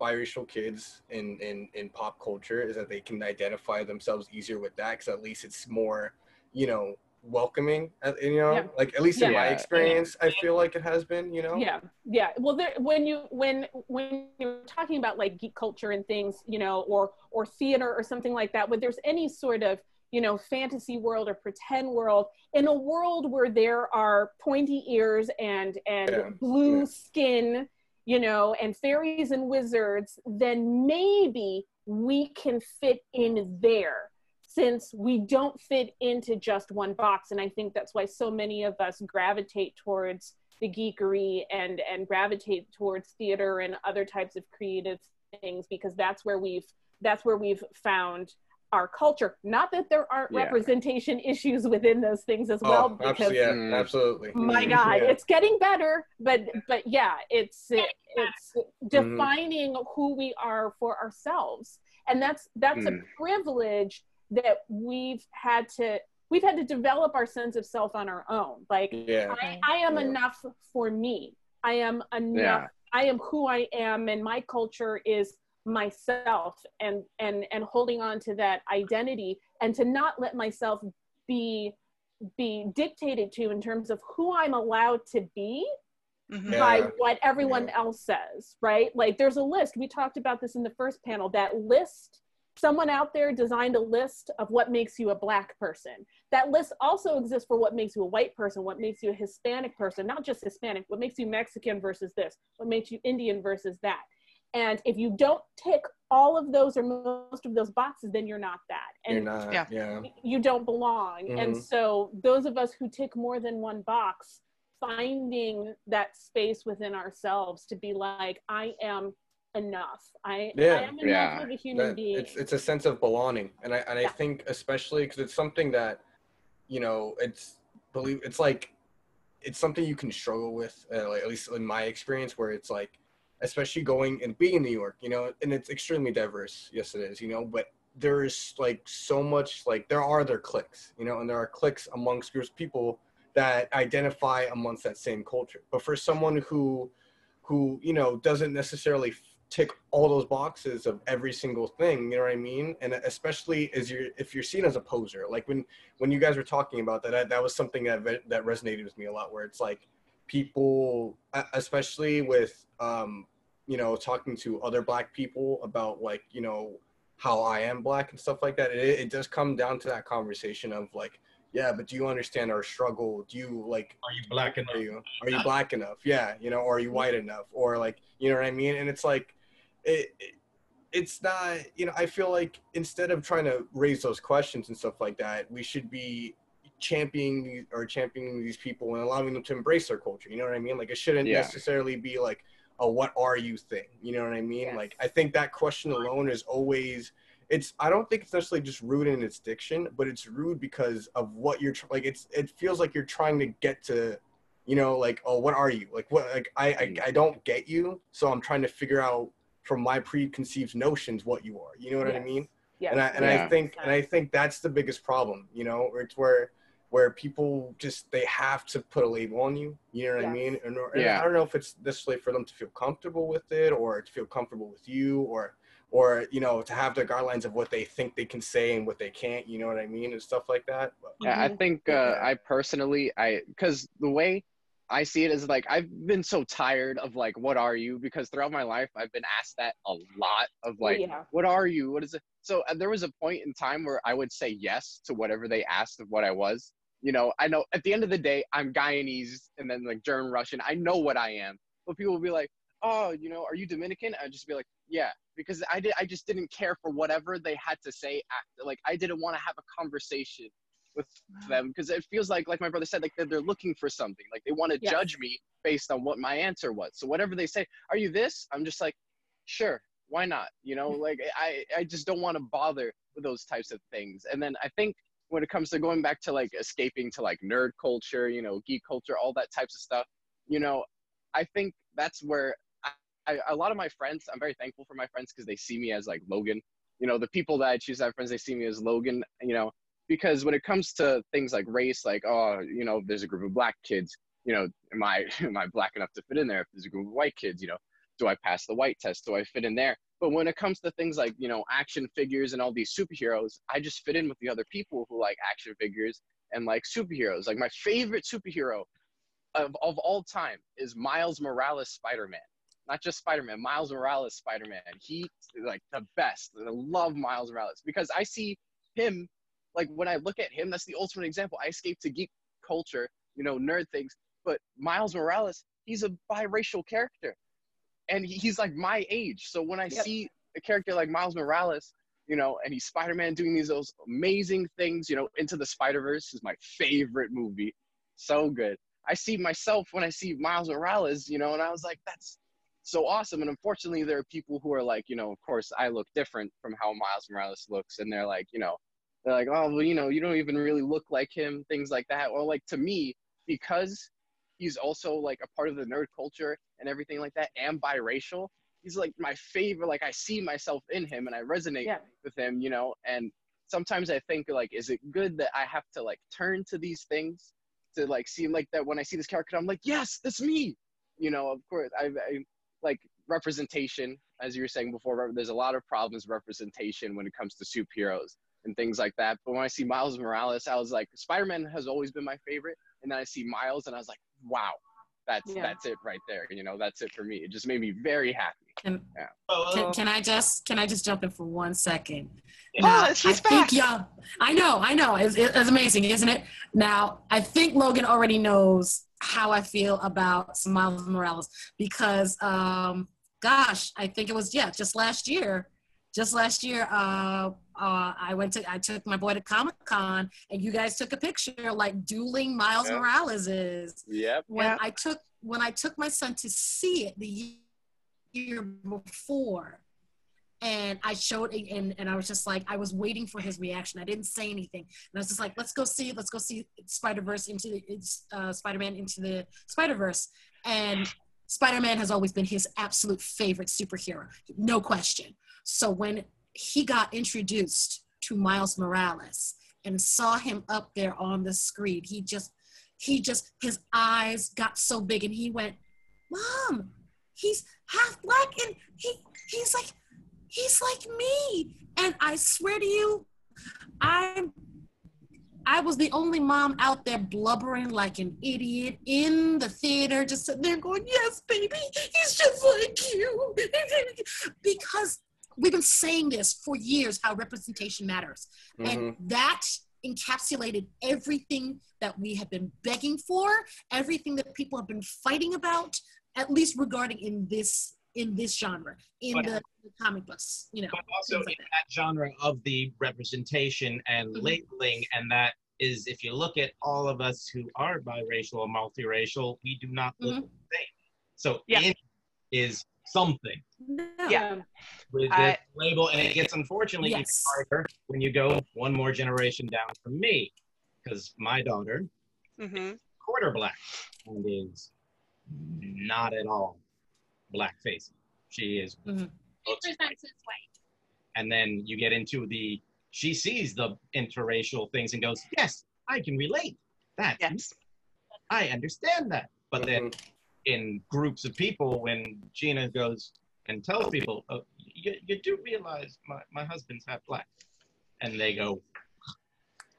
biracial kids in, in in pop culture is that they can identify themselves easier with that because at least it's more you know welcoming uh, you know Yeah. like at least in my Yeah. experience i feel like it has been you know? Yeah. Yeah. Well there when you when when you're talking about like geek culture and things you know or or theater or something like that when there's any sort of you know fantasy world or pretend world in a world where there are pointy ears and and Yeah, blue yeah. skin you know and fairies and wizards then maybe we can fit in there since we don't fit into just one box and i think that's why so many of us gravitate towards the geekery and and gravitate towards theater and other types of creative things because that's where we've that's where we've found our culture not that there aren't Yeah. representation issues within those things as well oh, because absolutely, yeah, Mm. absolutely. my Mm, god Yeah. it's getting better but but yeah it's it's Mm-hmm. defining who we are for ourselves and that's that's Mm. a privilege that we've had to we've had to develop our sense of self on our own like Yeah. I, I am Yeah. enough for me i am enough Yeah. i am who i am and my culture is myself and and and holding on to that identity and to not let myself be be dictated to in terms of who i'm allowed to be Mhm. Yeah. by what everyone Yeah. else says right like there's a list we talked about this in the first panel that list someone out there designed a list of what makes you a black person that list also exists for what makes you a white person what makes you a hispanic person not just hispanic what makes you mexican versus this what makes you indian versus that and if you don't tick all of those or most of those boxes then you're not that and You're not. Yeah. Yeah. you don't belong. And Mhm. so those of us who tick more than one box, finding that space within ourselves to be like, I am enough. I, Yeah. I am enough Yeah. of a human That- being. It's it's a sense of belonging, and I and I Yeah. think especially because it's something that, you know, it's believe it's like, it's something you can struggle with, uh, like, at least in my experience, where it's like, especially going and being in New York, you know, and it's extremely diverse. Yes, it is, you know, but there's like so much like there are their cliques, you know, and there are cliques amongst groups of people that identify amongst that same culture. But for someone who, who you know doesn't necessarily tick all those boxes of every single thing you know what i mean? And especially as you're if you're seen as a poser like when when you guys were talking about that that, that was something that that resonated with me a lot where it's like people especially with um you know talking to other black people about like you know how i am black and stuff like that it, it does come down to that conversation of like yeah but do you understand our struggle? Do you like Are you black enough? are you are you black enough? Yeah you know or are you white enough? Or like you know what i mean? And it's like it, it it's not you know i feel like instead of trying to raise those questions and stuff like that we should be championing or championing these people and allowing them to embrace their culture you know what i mean like it shouldn't Yeah. necessarily be like a what are you thing you know what i mean Yes. like i think that question alone is always it's i don't think it's necessarily just rude in its diction but it's rude because of what you're tr- like it's it feels like you're trying to get to you know like oh what are you like what like i i, mm. I don't get you so i'm trying to figure out from my preconceived notions what you are you know what i mean Yes. and I and I think and I think that's the biggest problem, you know, where it's where where people just they have to put a label on you, you know what I mean? And, and Yeah. I don't know if it's necessarily for them to feel comfortable with it or to feel comfortable with you or or you know to have the guidelines of what they think they can say and what they can't, you know what I mean, and stuff like that. But, Yeah, I Mhm. think uh, Yeah. I personally, I because the way I see it as like I've been so tired of like, what are you? Because throughout my life, I've been asked that a lot of like, yeah. what are you? What is it? So there was a point in time where I would say yes to whatever they asked of what I was. You know, I know at the end of the day, I'm Guyanese and then like German Russian. I know what I am, but people will be like, oh, you know, are you Dominican? I'd just be like, yeah, because I did. I just didn't care for whatever they had to say. After. Like I didn't want to have a conversation with them because it feels like like my brother said like they're, they're looking for something. Like they want to Yes. judge me based on what my answer was. So whatever they say are you this? I'm just like sure why not? You know like i i just don't want to bother with those types of things. And then i think when it comes to going back to like escaping to like nerd culture you know geek culture all that types of stuff you know i think that's where I, a lot of my friends i'm very thankful for my friends because they see me as like logan. You know the people that i choose to have friends they see me as logan you know because when it comes to things like race like oh you know there's a group of black kids you know am i [LAUGHS] am i black enough to fit in there? If there's a group of white kids you know do i pass the white test? Do i fit in there? But when it comes to things like you know action figures and all these superheroes i just fit in with the other people who like action figures and like superheroes. Like my favorite superhero of, of all time is miles morales spider-man. Not just spider-man miles morales spider-man. He like the best. I love miles morales because i see him like when I look at him, that's the ultimate example. I escaped to geek culture, you know, nerd things. But Miles Morales, he's a biracial character, and he's like my age. So when I Yep. see a character like Miles Morales, you know, and he's Spider-Man doing these those amazing things, you know, Into the Spider-Verse is my favorite movie, so good. I see myself when I see Miles Morales, you know, and I was like, that's so awesome. And unfortunately, there are people who are like, you know, of course, I look different from how Miles Morales looks, and they're like, you know, they're like, oh, well, you know, you don't even really look like him, things like that. Or like to me, because he's also like a part of the nerd culture and everything like that, and biracial. He's like my favorite. Like I see myself in him, and I resonate Yeah. with him, you know. And sometimes I think like, is it good that I have to like turn to these things to like seem like that when I see this character, I'm like, yes, that's me. You know, of course, I, I like representation, as you were saying before. There's a lot of problems with representation when it comes to superheroes and things like that. But when I see Miles Morales, I was like, Spider-Man has always been my favorite, and then I see Miles, and I was like, wow, that's Yeah. that's it right there. You know, that's it for me. It just made me very happy. Can, Oh, can, can I just can I just jump in for one second? Oh, Now, she's I think back. y'all. I know, I know. It's, it's amazing, isn't it? Now, I think Logan already knows how I feel about Miles Morales because, um, gosh, I think it was yeah, just last year. Just last year, uh, uh, I went to I took my boy to Comic Con, and you guys took a picture like dueling Miles Yeah. Morales is Yep. when Yeah. I took when I took my son to see it the year before, and I showed and and I was just like I was waiting for his reaction. I didn't say anything, and I was just like, let's go see, let's go see Spider Verse into the uh, Spider Man into the Spider Verse, and Spider Man has always been his absolute favorite superhero, no question. So when he got introduced to Miles Morales and saw him up there on the screen, he just he just his eyes got so big and he went mom he's half black and he he's like he's like me. And i swear to you i'm i was the only mom out there blubbering like an idiot in the theater just sitting there going yes baby he's just like you. [LAUGHS] Because we've been saying this for years how representation matters Mhm. and that encapsulated everything that we have been begging for everything that people have been fighting about at least regarding in this in this genre in But- the, the comic books you know but also like in that genre of the representation and Mhm. labeling, and that is if you look at all of us who are biracial or multiracial, we do not look the same. So Yeah. it is something No. Yeah. with I- label, and it gets unfortunately even Yes. harder when you go one more generation down from me, because my daughter hmm quarter black and is not at all black faced. She is Mhm. White. presents as white. and then you get into the she sees the interracial things and goes yes i can relate that Yes. i understand that but then Mhm. In groups of people when gina goes and tells people oh, you, you do realize my, my husband's half black and they go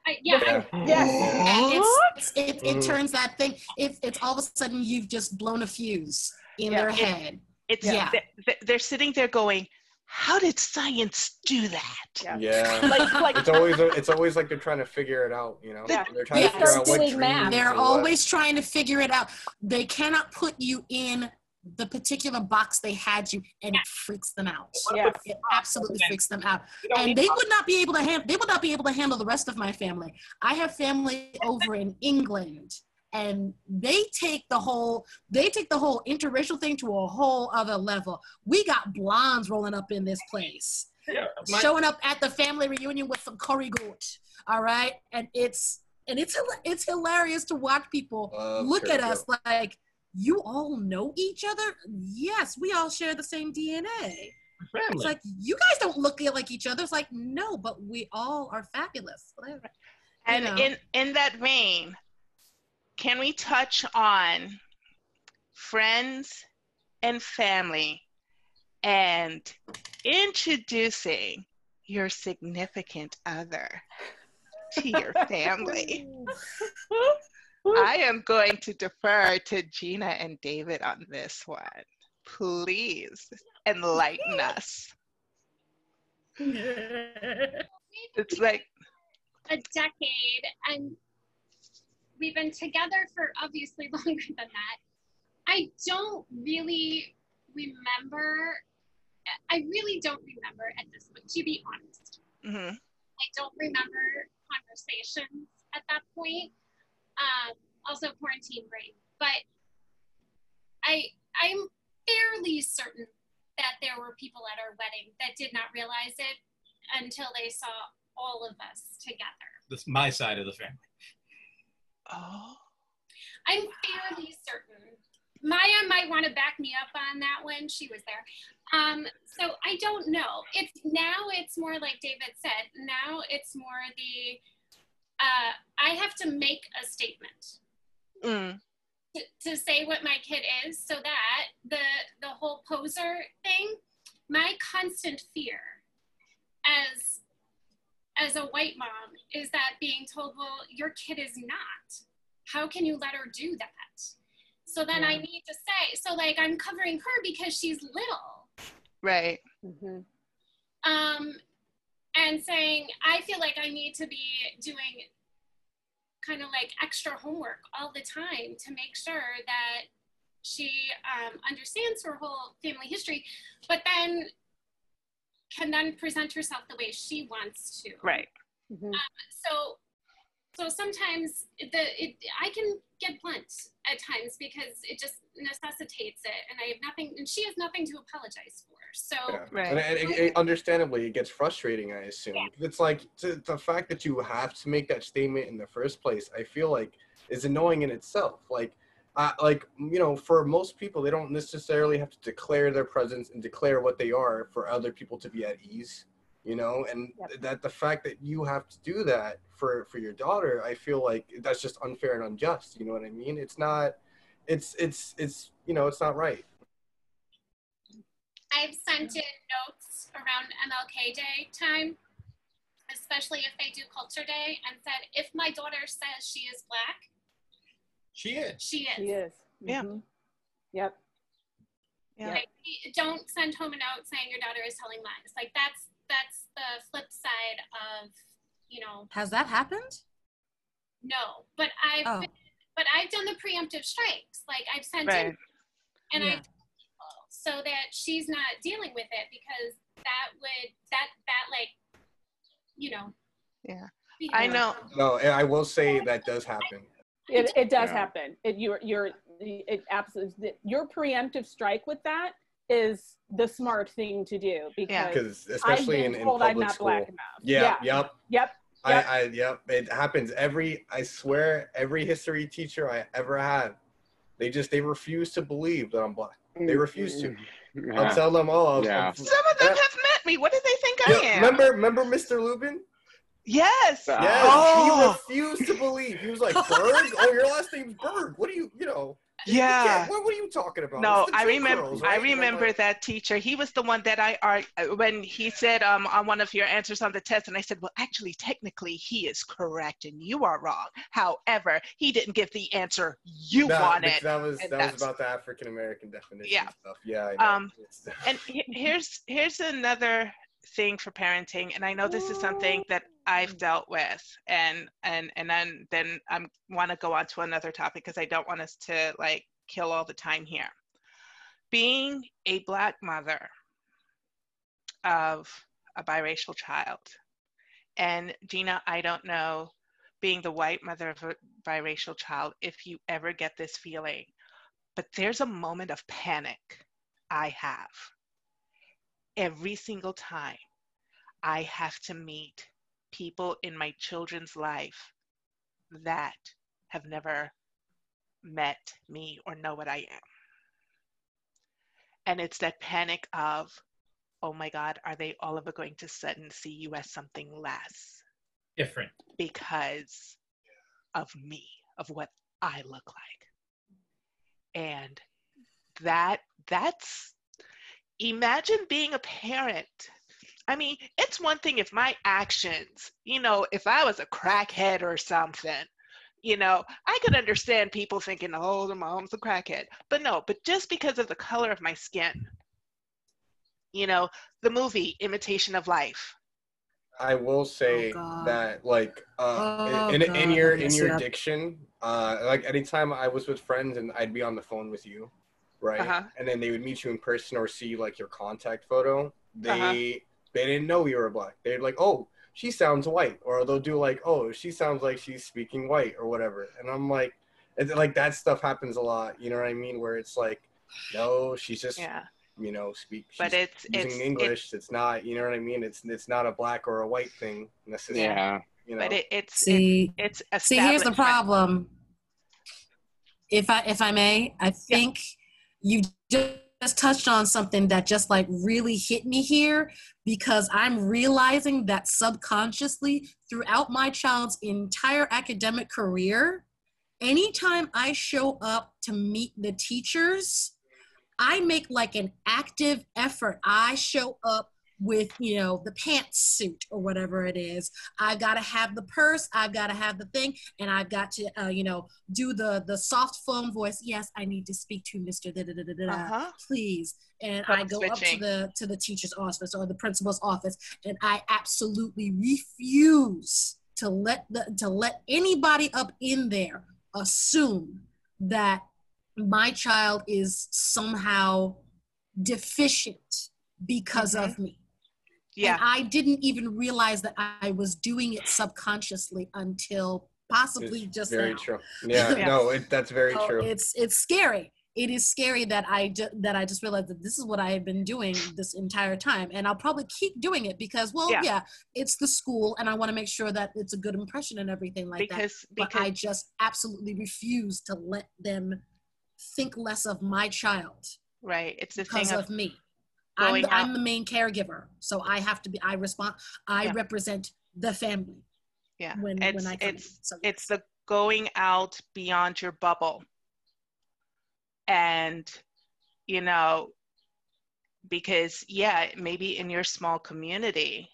I, yeah, Yeah. Yes. It's, it's, it, it turns that thing it's, it's all of a sudden you've just blown a fuse in Yeah. their It- head It's Yeah. they- they- they're sitting there going, "How did science do that?" Yeah. Yeah. Like like It's always it's always like they're trying to figure it out, you know. Yeah. They're trying Yeah. to figure out what math. They're or what- always trying to figure it out. They cannot put you in the particular box they had you, and it freaks them out. yes. It absolutely freaks them out. And they would not be able to handle. They would not be able to handle the rest of my family. I have family over in England, and they take the whole. They take the whole interracial thing to a whole other level. We got blondes rolling up in this place yeah, my- showing up at the family reunion with some curry goat. All right, and it's and it's it's hilarious to watch people Love look at curry us like you all know each other. Yes, we all share the same DNA. family. It's like you guys don't look like each other. It's like no, but we all are fabulous. Whatever. And know. in in that vein, can we touch on friends and family and introducing your significant other to your family? I am going to defer to Gina and David on this one. Please enlighten us. It's like, a decade and we've been together for obviously [LAUGHS] longer than that. I don't really remember, I really don't remember at this point, to be honest. hmm I don't remember conversations at that point. Um, also quarantine brain, but I I'm fairly certain that there were people at our wedding that did not realize it until they saw all of us together. This my side of the family. Oh. I'm fairly certain. Maya might want to back me up on that one. She was there. Um, so I don't know. It's now it's more like David said. Now it's more the uh, I have to make a statement Mm. to, to say what my kid is, so that the the whole poser thing. My constant fear as as a white mom is that being told, well, your kid is not. How can you let her do that? So then I need to say, so like I'm covering her because she's little. Right. hmm Um, and saying, I feel like I need to be doing kind of like extra homework all the time to make sure that she um, understands her whole family history, but then can then present herself the way she wants to. Right. hmm so so sometimes the it, i can get blunt at times because it just necessitates it and i have nothing and she has nothing to apologize for so Yeah. Right. And, and it, it- understandably, it gets frustrating. I assume it's like to, the fact that you have to make that statement in the first place. I feel like is annoying in itself. Like, uh, like you know, for most people, they don't necessarily have to declare their presence and declare what they are for other people to be at ease. You know, and Yep. that the fact that you have to do that for for your daughter, I feel like that's just unfair and unjust. You know what I mean? It's not. It's it's it's you know it's not right. i've sent in notes around mlk day time especially if they do culture day and said if my daughter says she is black She is. she is She is. Yeah. Mhm. Yep. Yeah. Like, don't send home a note saying your daughter is telling lies like that's that's the flip side of you know Has that happened? No, but I've Oh. been, but I've done the preemptive strikes. Like I've sent Right. in and Yeah. I've told people so that she's not dealing with it because that would that that like you know. Yeah. I know. No, and I will say that does happen. It, it does Yeah. happen. It, you're, you're, it absolutely, your preemptive strike with that is the smart thing to do because because I've especially in, in told I'm public not school. black enough. Yeah, yeah. yep. Yep. I, Yep. I, yep. It happens every. I swear, every history teacher I ever had, they just they refuse to believe that I'm black. They refuse to. Mm-hmm. I'll tell them all. I'll- Yeah. Some of them have met me. What do they think Yeah, I am? remember, remember Mr. Lubin? Yes. Yes, Oh. he refused to believe. He was like, [LAUGHS] Berg? Oh, your last name's Berg. What do you, you know? Yeah. can't- What, what are you talking about? No, It's the I J. remember. Curls, I right? I'm remember like, that teacher. He was the one that I arg- when he said um, on one of your answers on the test, and I said, "Well, actually, technically, he is correct, and you are wrong. However, he didn't give the answer you that, wanted." That was and that was about the African American definition Yeah. stuff. Yeah. I know. Um, and here's here's another thing for parenting and i know this is something that i've mm. dealt with and and and then then i'm want to go on to another topic because i don't want us to like kill all the time here. Being a black mother of a biracial child and gina i don't know being the white mother of a biracial child if you ever get this feeling but there's a moment of panic i have every single time I have to meet people in my children's life that have never met me or know what I am. And it's that panic of, oh my God, are they all ever going to suddenly see you as something less Different. because of me, of what I look like? And that that's imagine being a parent. I mean, it's one thing if my actions, you know, if I was a crackhead or something, you know, I could understand people thinking, oh, the mom's a crackhead. But no, but just because of the color of my skin, you know, the movie Imitation of Life, I will say Oh, that like uh, Oh, in, in God, your in your yeah. diction, uh, like anytime I was with friends and I'd be on the phone with you, right? Uh-huh. And then they would meet you in person or see like your contact photo. They Uh-huh. they didn't know you were black. They'd like, oh, she sounds white, or they'll do like, oh, she sounds like she's speaking white or whatever. And I'm like, it's like that stuff happens a lot. You know what I mean? Where it's like, no, she's just Yeah. you know speak. But it's using it's English. It's, not, you know what I mean? It's it's not a black or a white thing necessarily. Yeah. You know. but it, it's See, it's see, here's the problem. If I if I may, I think you just touched on something that just like really hit me here because I'm realizing that subconsciously throughout my child's entire academic career, anytime I show up to meet the teachers, I make like an active effort. I show up with, you know, the pantsuit or whatever it is. I've got to have the purse, I've got to have the thing, and I've got to, uh, you know, do the the soft phone voice. Yes, I need to speak to Mr. Da, da, da, da, da, da, Uh-huh. please. And I go up to the to the teacher's office or the principal's office, and I absolutely refuse to let the to let anybody up in there assume that my child is somehow deficient because of me. Yeah. And I didn't even realize that I was doing it subconsciously until possibly It's just very now. true. [LAUGHS] Yeah, Yeah. no, it, that's very So true. It's it's scary. It is scary that I ju- that I just realized that this is what I have been doing this entire time, and I'll probably keep doing it because, well, Yeah. yeah, it's the school, and I want to make sure that it's a good impression and everything like that. because But because I just absolutely refuse to let them think less of my child right it's the because thing of, of me. I'm the, I'm the main caregiver, so I have to be. I respond. I Yeah. represent the family yeah when it's when I come. in. it's So it's the going out beyond your bubble and you know because yeah maybe in your small community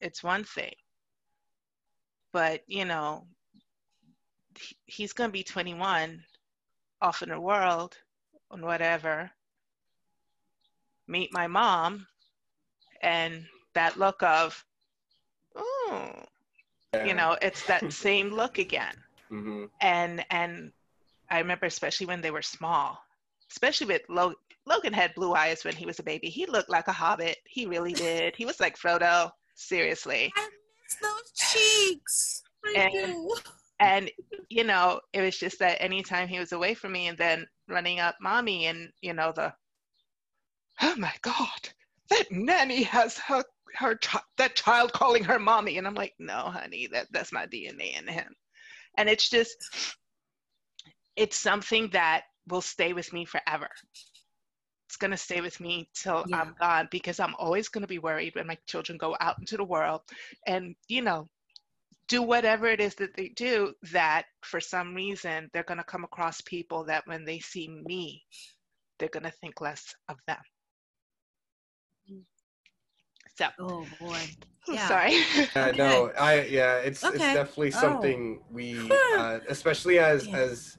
it's one thing but you know he's going to be 21 off in the world and whatever meet my mom and that look of oh you know it's that same look again hmm and and I remember especially when they were small, especially with Logan. Logan had blue eyes when he was a baby. He looked like a hobbit. He really did. He was like Frodo. Seriously. I miss those cheeks. I And- do. And you know, it was just that anytime he was away from me, and then running up, mommy, and you know the, oh my God, that nanny has her her that child calling her mommy, and I'm like, no, honey, that that's my DNA in him, and it's just, it's something that will stay with me forever. It's gonna stay with me till Yeah. I'm gone because I'm always gonna be worried when my children go out into the world, and you know, do whatever it is that they do that for some reason they're going to come across people that when they see me they're going to think less of them so Oh boy. [LAUGHS] I'm Yeah. sorry Yeah, Okay. no, I yeah, it's it's Okay. definitely Oh. something we, uh, especially as Yeah. as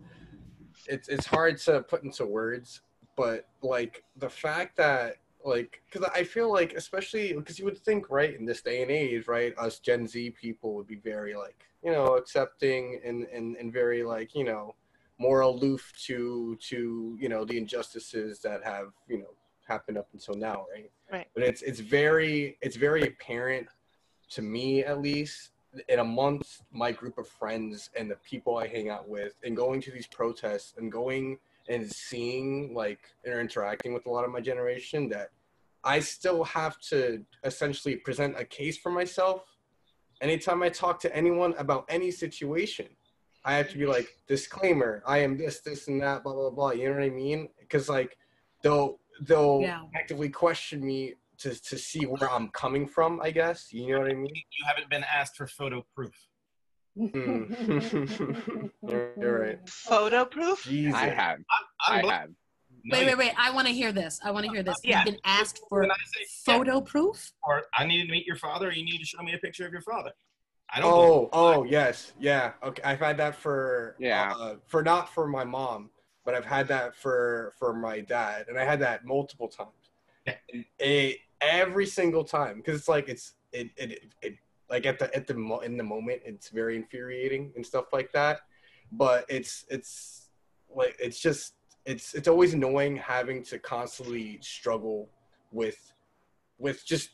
it's it's hard to put into words, but like the fact that like because I feel like especially because you would think right in this day and age, right, us Gen Z people would be very like you know accepting and and and very like you know more aloof to to you know the injustices that have you know happened up until now, right? Right. But it's it's very it's very apparent to me at least in amongst my group of friends and the people I hang out with and going to these protests and going and seeing like or interacting with a lot of my generation that I still have to essentially present a case for myself anytime I talk to anyone about any situation. I have to be like disclaimer, I am this, this and that, blah blah blah. You know what I mean? Because like they'll they'll Yeah. actively question me to, to see where I'm coming from, I guess. You know what I mean? You haven't been asked for photo proof. Hmm. [LAUGHS] you're, you're right. photo proof Jesus. I have. I'm I bl- have. No, Wait, wait, wait. I want to hear this. I want to hear this. Yeah. You've been asked for When I yeah, photo proof? or I need to meet your father, or you need to show me a picture of your father. I don't. Oh, oh, yes, yeah. Okay, I've had that for Yeah. uh, for not for my mom, but I've had that for for my dad, and I had that multiple times. Yeah. It, every single time, because it's like it's it, it it like at the at the mo- in the moment it's very infuriating and stuff like that but it's it's like it's just it's it's always annoying having to constantly struggle with with just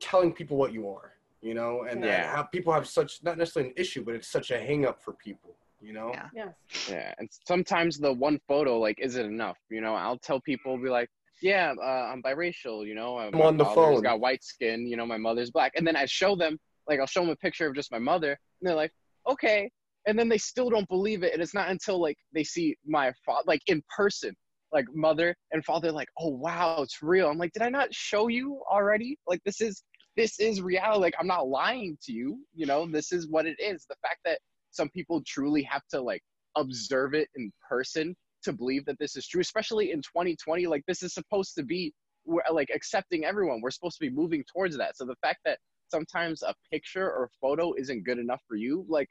telling people what you are you know and uh, Yeah. that how people have such not necessarily an issue but it's such a hang up for people you know Yeah. Yes. Yeah, and sometimes the one photo like isn't enough. You know, I'll tell people, be like, "Yeah, uh, I'm biracial." You know, I'm on the father's phone. Got white skin. You know, my mother's black, and then I show them, like, I'll show them a picture of just my mother, and they're like, "Okay," and then they still don't believe it, and it's not until like they see my father, like in person, like mother and father, like, "Oh wow, it's real." I'm like, "Did I not show you already? Like, this is this is reality. Like, I'm not lying to you. You know, this is what it is. The fact that some people truly have to like observe it in person to believe that this is true especially in 2020 like this is supposed to be we're like accepting everyone we're supposed to be moving towards that so the fact that sometimes a picture or photo isn't good enough for you like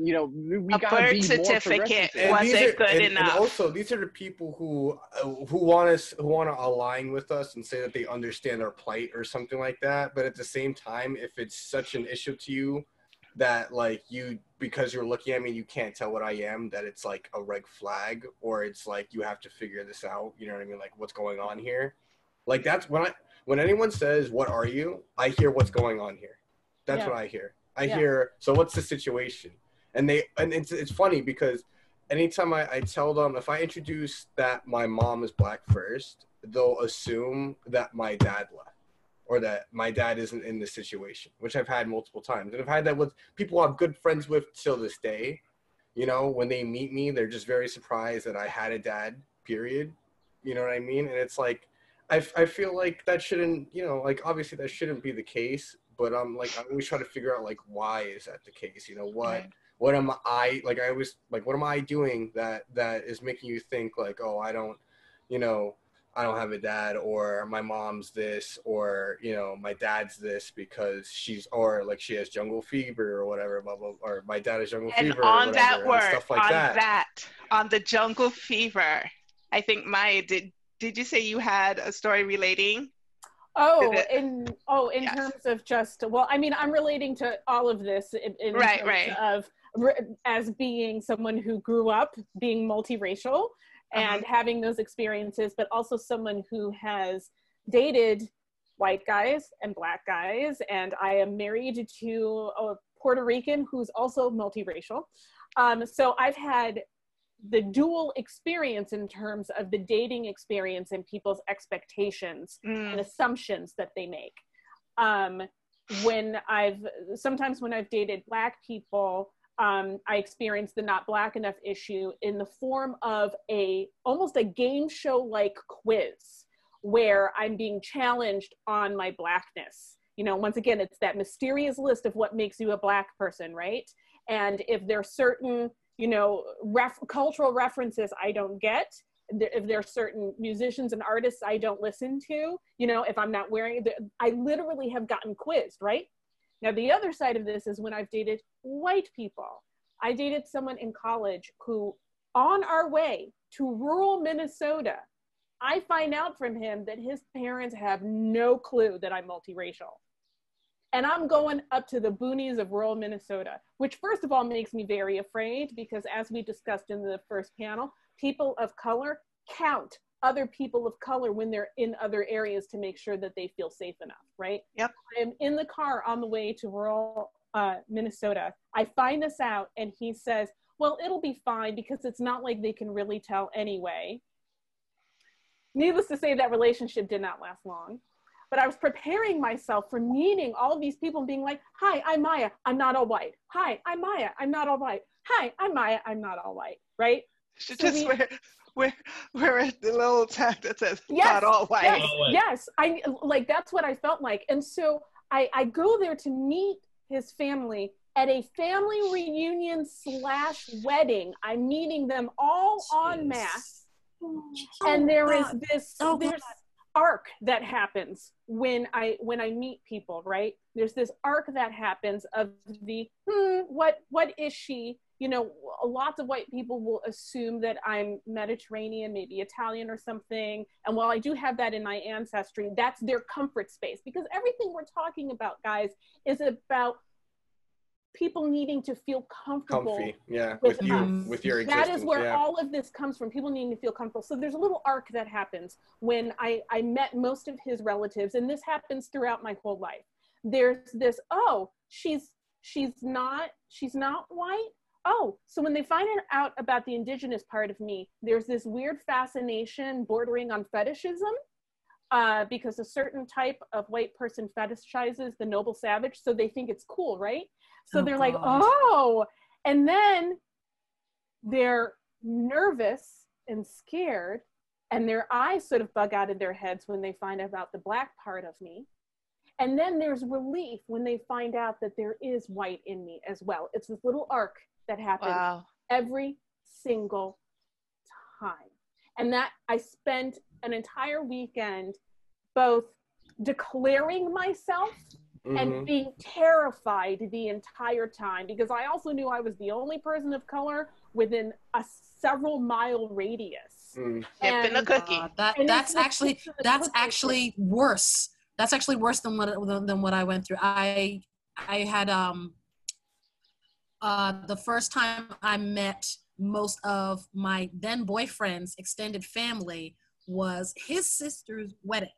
you know we, we A gotta birth be certificate progressive. Wasn't are- good and, enough. And also, these are the people who uh, who want us who want to align with us and say that they understand our plight or something like that. But at the same time, if it's such an issue to you that like you because you're looking at me, you can't tell what I am, that it's like a red flag, or it's like you have to figure this out. You know what I mean? Like what's going on here? Like that's when I when anyone says what are you, I hear what's going on here. That's Yeah. what I hear. I Yeah. hear so what's the situation? And they and it's it's funny because anytime I, I tell them if I introduce that my mom is black first, they'll assume that my dad left or that my dad isn't in this situation, which I've had multiple times. And I've had that with people I'm good friends with till this day. You know, when they meet me, they're just very surprised that I had a dad, period. You know what I mean? And it's like, I, I feel like that shouldn't, you know, like obviously that shouldn't be the case, but I'm like, I always try to figure out like, why is that the case? You know, what, Right. what am I like I always like what am I doing that that is making you think like oh I don't you know I don't have a dad or my mom's this or you know my dad's this because she's or like she has jungle fever or whatever blah blah or my dad has jungle And fever or on that whatever, and word, stuff like on that. that. on the jungle fever, I think Maya did. Did you say you had a story relating? Oh, in oh, in Yes. terms of just well, I mean, I'm relating to all of this in, in Right, terms right. of as being someone who grew up being multiracial and Uh-huh. having those experiences, but also someone who has dated white guys and black guys, and I am married to a Puerto Rican who's also multiracial. Um, so I've had the dual experience in terms of the dating experience and people's expectations Mm, and assumptions that they make. Um, when I've sometimes when I've dated black people, um, I experience the not black enough issue in the form of a almost a game show like quiz where I'm being challenged on my blackness. You know, once again, it's that mysterious list of what makes you a black person, right? And if there's certain, you know, ref- cultural references I don't get, if there are certain musicians and artists I don't listen to, you know, if I'm not wearing, I literally have gotten quizzed, right? Now, the other side of this is when I've dated white people. I dated someone in college who, on our way to rural Minnesota, I find out from him that his parents have no clue that I'm multiracial. And I'm going up to the boonies of rural Minnesota, which, first of all, makes me very afraid because, as we discussed in the first panel, people of color count other people of color when they're in other areas to make sure that they feel safe enough, right? Yep. I'm in the car on the way to rural uh, Minnesota. I find this out, and he says, Well, it'll be fine because it's not like they can really tell anyway. Needless to say, that relationship did not last long. But I was preparing myself for meeting all these people and being like, Hi, I'm Maya. I'm not all white. Hi, I'm Maya. I'm not all white. Hi, I'm Maya. I'm not all white. Right? So just we- wear, wear, wear a little tag that says Yes, not all white. Yes, yes. I like that's what I felt like. And so I, I go there to meet his family at a family reunion slash wedding. I'm meeting them all en masse. Oh, and there is God. this Oh, God. there's arc that happens when I when I meet people, right? There's this arc that happens of the hmm, what what is she? You know, lots of white people will assume that I'm Mediterranean, maybe Italian or something. And while I do have that in my ancestry, that's their comfort space because everything we're talking about, guys, is about people needing to feel comfortable. Comfy, yeah, with with you, us. with your existence. That is where yeah. all of this comes from. People needing to feel comfortable. So there's a little arc that happens when I, I met most of his relatives, and this happens throughout my whole life. There's this, oh, she's she's not she's not white. Oh, so when they find out about the indigenous part of me, there's this weird fascination bordering on fetishism. Uh, because a certain type of white person fetishizes the noble savage, so they think it's cool, right? So Oh, they're like, oh, and then they're nervous and scared and their eyes sort of bug out of their heads when they find out about the black part of me and then there's relief when they find out that there is white in me as well it's this little arc that happens Wow. every single time and that i spent an entire weekend both declaring myself and Mhm. being terrified the entire time because I also knew I was the only person of color within a several mile radius. Mm. Hip in a And- cookie. Uh, that And that's actually kiss of the that's cookie. actually worse. That's actually worse than what than, than what I went through. I I had um uh the first time I met most of my then boyfriend's extended family was his sister's wedding.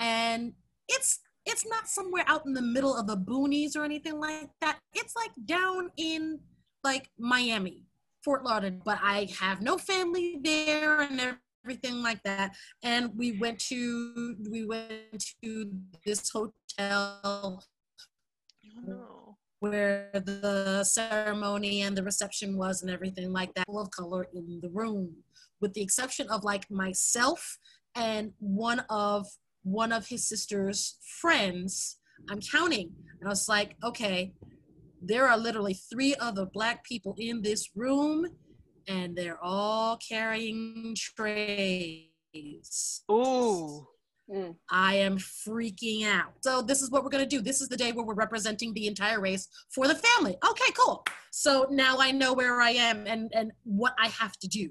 And it's it's not somewhere out in the middle of the boonies or anything like that. It's like down in like Miami, Fort Lauderdale, but I have no family there and everything like that. And we went to we went to this hotel Oh, no. Where the ceremony and the reception was and everything like that, of color in the room, with the exception of like myself and one of one of his sister's friends. I'm counting. And I was like, okay, there are literally three other black people in this room, and they're all carrying trays. Ooh. Mm. I am freaking out. So this is what we're gonna do. This is the day where we're representing the entire race for the family. Okay, cool. So now I know where I am and and what I have to do.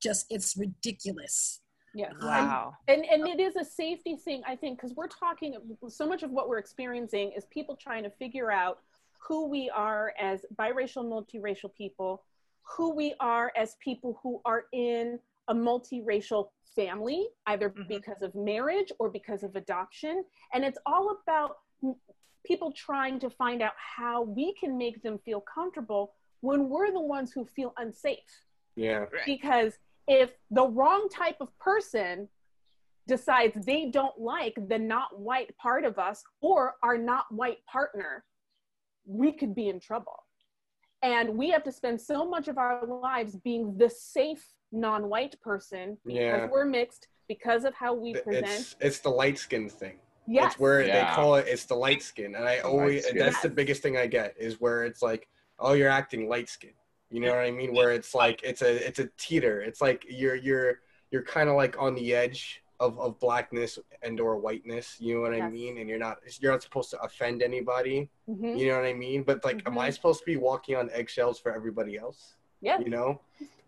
Just it's ridiculous. Yeah. Wow. And and it is a safety thing, I think, because we're talking so much of what we're experiencing is people trying to figure out who we are as biracial, multiracial people, who we are as people who are in a multiracial family, either Mhm. because of marriage or because of adoption. And it's all about people trying to find out how we can make them feel comfortable when we're the ones who feel unsafe Yeah. because if the wrong type of person decides they don't like the not white part of us or our not white partner, we could be in trouble. And we have to spend so much of our lives being the safe non white person because Yeah. we're mixed, because of how we present. It's it's the light skin thing. yes. It's where Yeah. they call it. It's the light skin, and I always light skin. that's the biggest thing I get is where it's like, oh, you're acting light skin. You know what I mean? Where it's like it's a it's a teeter. It's like you're you're you're kind of like on the edge of, of blackness and or whiteness. You know what I mean? And you're not you're not supposed to offend anybody. Mhm. You know what I mean? But like, am I Mhm. supposed to be walking on eggshells for everybody else? Yeah. You know,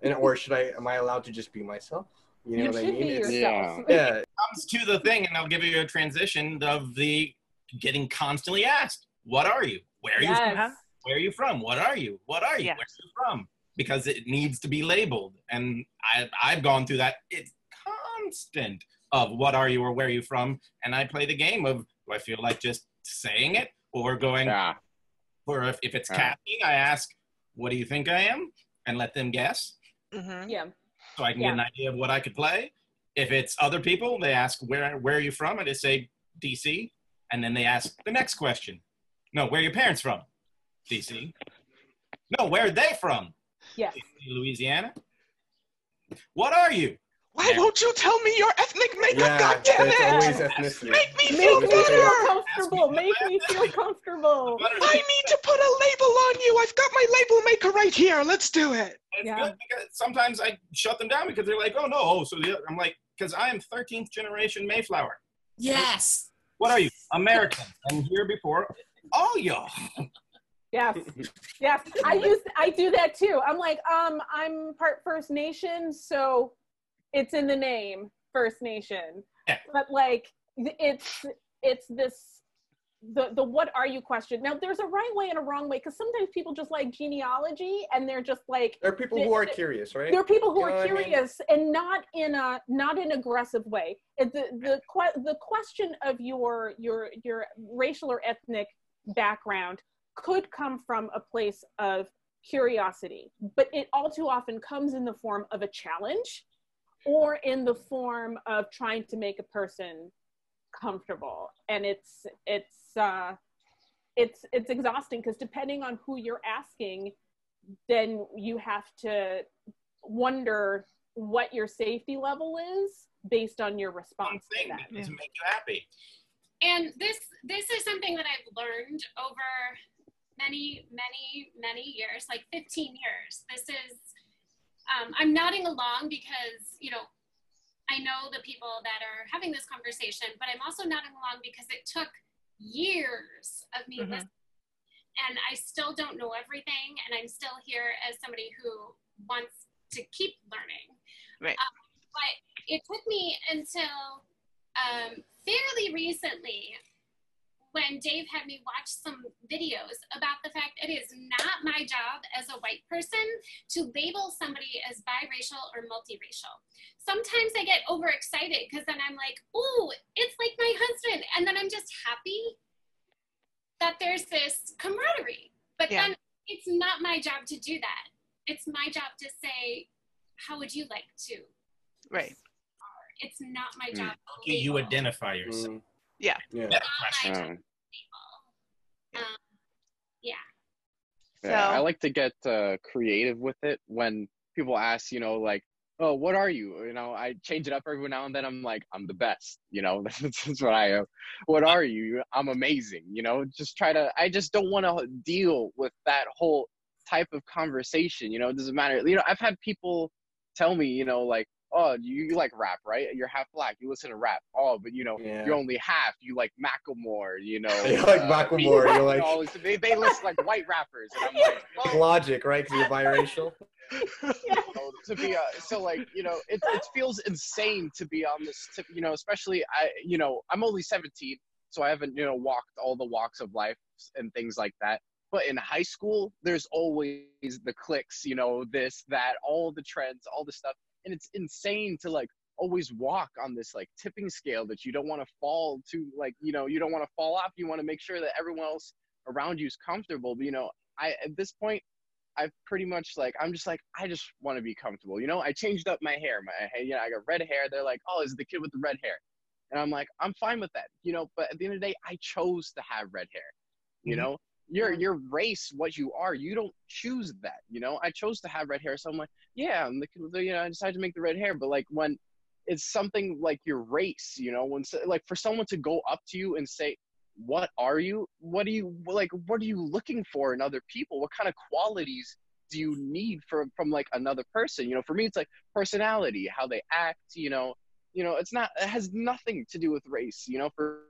and or should I? Am I allowed to just be myself? You know You what I mean? be It's- yourself. yeah. comes to the thing, and I'll give you a transition of the getting constantly asked, "What are you? Where are you? From? Where are you from? What are you? What are you? Yes. Where are you from?" Because it needs to be labeled, and I, I've gone through that. It's constant of what are you or where are you from, and I play the game of do I feel like just saying it or going Yeah. or if, if it's Yeah. casting, I ask, "What do you think I am?" and let them guess hmm Yeah. so I can get an idea of what I could play. If it's other people, they ask where where are you from, and I say DC, and then they ask the next question. No, where are your parents from? DC. No, where are they from? Yes. Louisiana. What are you? Why won't you tell me your ethnic makeup? Yeah. God damn it! always ethnicity. Make me feel Make me feel comfortable. Make me feel comfortable. I need to put a label on you. I've got my label maker right here. Let's do it. It's Yeah. good because sometimes I shut them down because they're like, oh no, oh so the other, I'm like, because I am 13th generation Mayflower. Yes. What are you? American. And here before, all y'all. Yes. Yes. I use I do that too. I'm like, um, I'm part First Nation, so it's in the name, First Nation. Yeah. But like it's it's this the the what are you question. Now there's a right way and a wrong way because sometimes people just like genealogy and they're just like There are people who are curious, right? there are people who You are what I mean? curious and not in a not in aggressive way. It- The the que- the question of your your your racial or ethnic background could come from a place of curiosity, but it all too often comes in the form of a challenge or in the form of trying to make a person comfortable and it's it's uh it's it's exhausting because depending on who you're asking then you have to wonder what your safety level is based on your One response to thing that that doesn't make you happy. and this this is something that I've learned over many many many years, like 15 years. This is um, I'm nodding along because you know I know the people that are having this conversation, but I'm also nodding along because it took years of me Mhm. listening, and I still don't know everything, and I'm still here as somebody who wants to keep learning. Right. Um, but it took me until um, fairly recently when Dave had me watch some videos about the fact it is not my job as a white person to label somebody as biracial or multiracial. Sometimes I get overexcited because then I'm like, ooh, it's like my husband. And then I'm just happy that there's this camaraderie. But Yeah. then it's not my job to do that. It's my job to say, how would you like to? Right. It's not my Mm. job. to Okay, you identify yourself. Mm, Yeah. yeah. Better Not question. my job Um, to. Um, yeah. So I like to get uh, creative with it when people ask, you know, like, "Oh, what are you?" You know, I change it up every now and then. I'm like, "I'm the best," you know. [LAUGHS] That's, that's what I am. What are you? I'm amazing. You know, just try to. I just don't want to deal with that whole type of conversation. You know, it doesn't matter. You know, I've had people tell me, you know, like, "Oh, you, you like rap, right? You're half black. You listen to rap. Oh, but you know, Yeah. you're only half. You like Macklemore. You know, [LAUGHS] You like Macklemore, you're like- all this- they they list like white rappers, and I'm like, Like well, logic, right? Because you're biracial. you [LAUGHS] know, to be uh, so like you know it, it feels insane to be on this tip you know especially i you know i'm only 17 so i haven't you know walked all the walks of life and things like that but in high school there's always the clicks you know this that all the trends all the stuff and it's insane to like always walk on this like tipping scale that you don't want to fall to like you know you don't want to fall off you want to make sure that everyone else around you is comfortable but you know i at this point I've pretty much like I'm just like I just want to be comfortable. You know, I changed up my hair. My hair, you know, I got red hair. They're like, "Oh, is it the kid with the red hair?" And I'm like, "I'm fine with that." You know, but at the end of the day, I chose to have red hair. You Mhm. know, your your race, what you are, you don't choose that. You know, I chose to have red hair, so I'm like, yeah, I'm the you know, I decided to make the red hair. But like when it's something like your race, you know, when like for someone to go up to you and say, what are you? What do you like what are you looking for in other people? What kind of qualities do you need from from like another person? You know for me it's like personality how they act you know? You know it's not it has nothing to do with race you know? For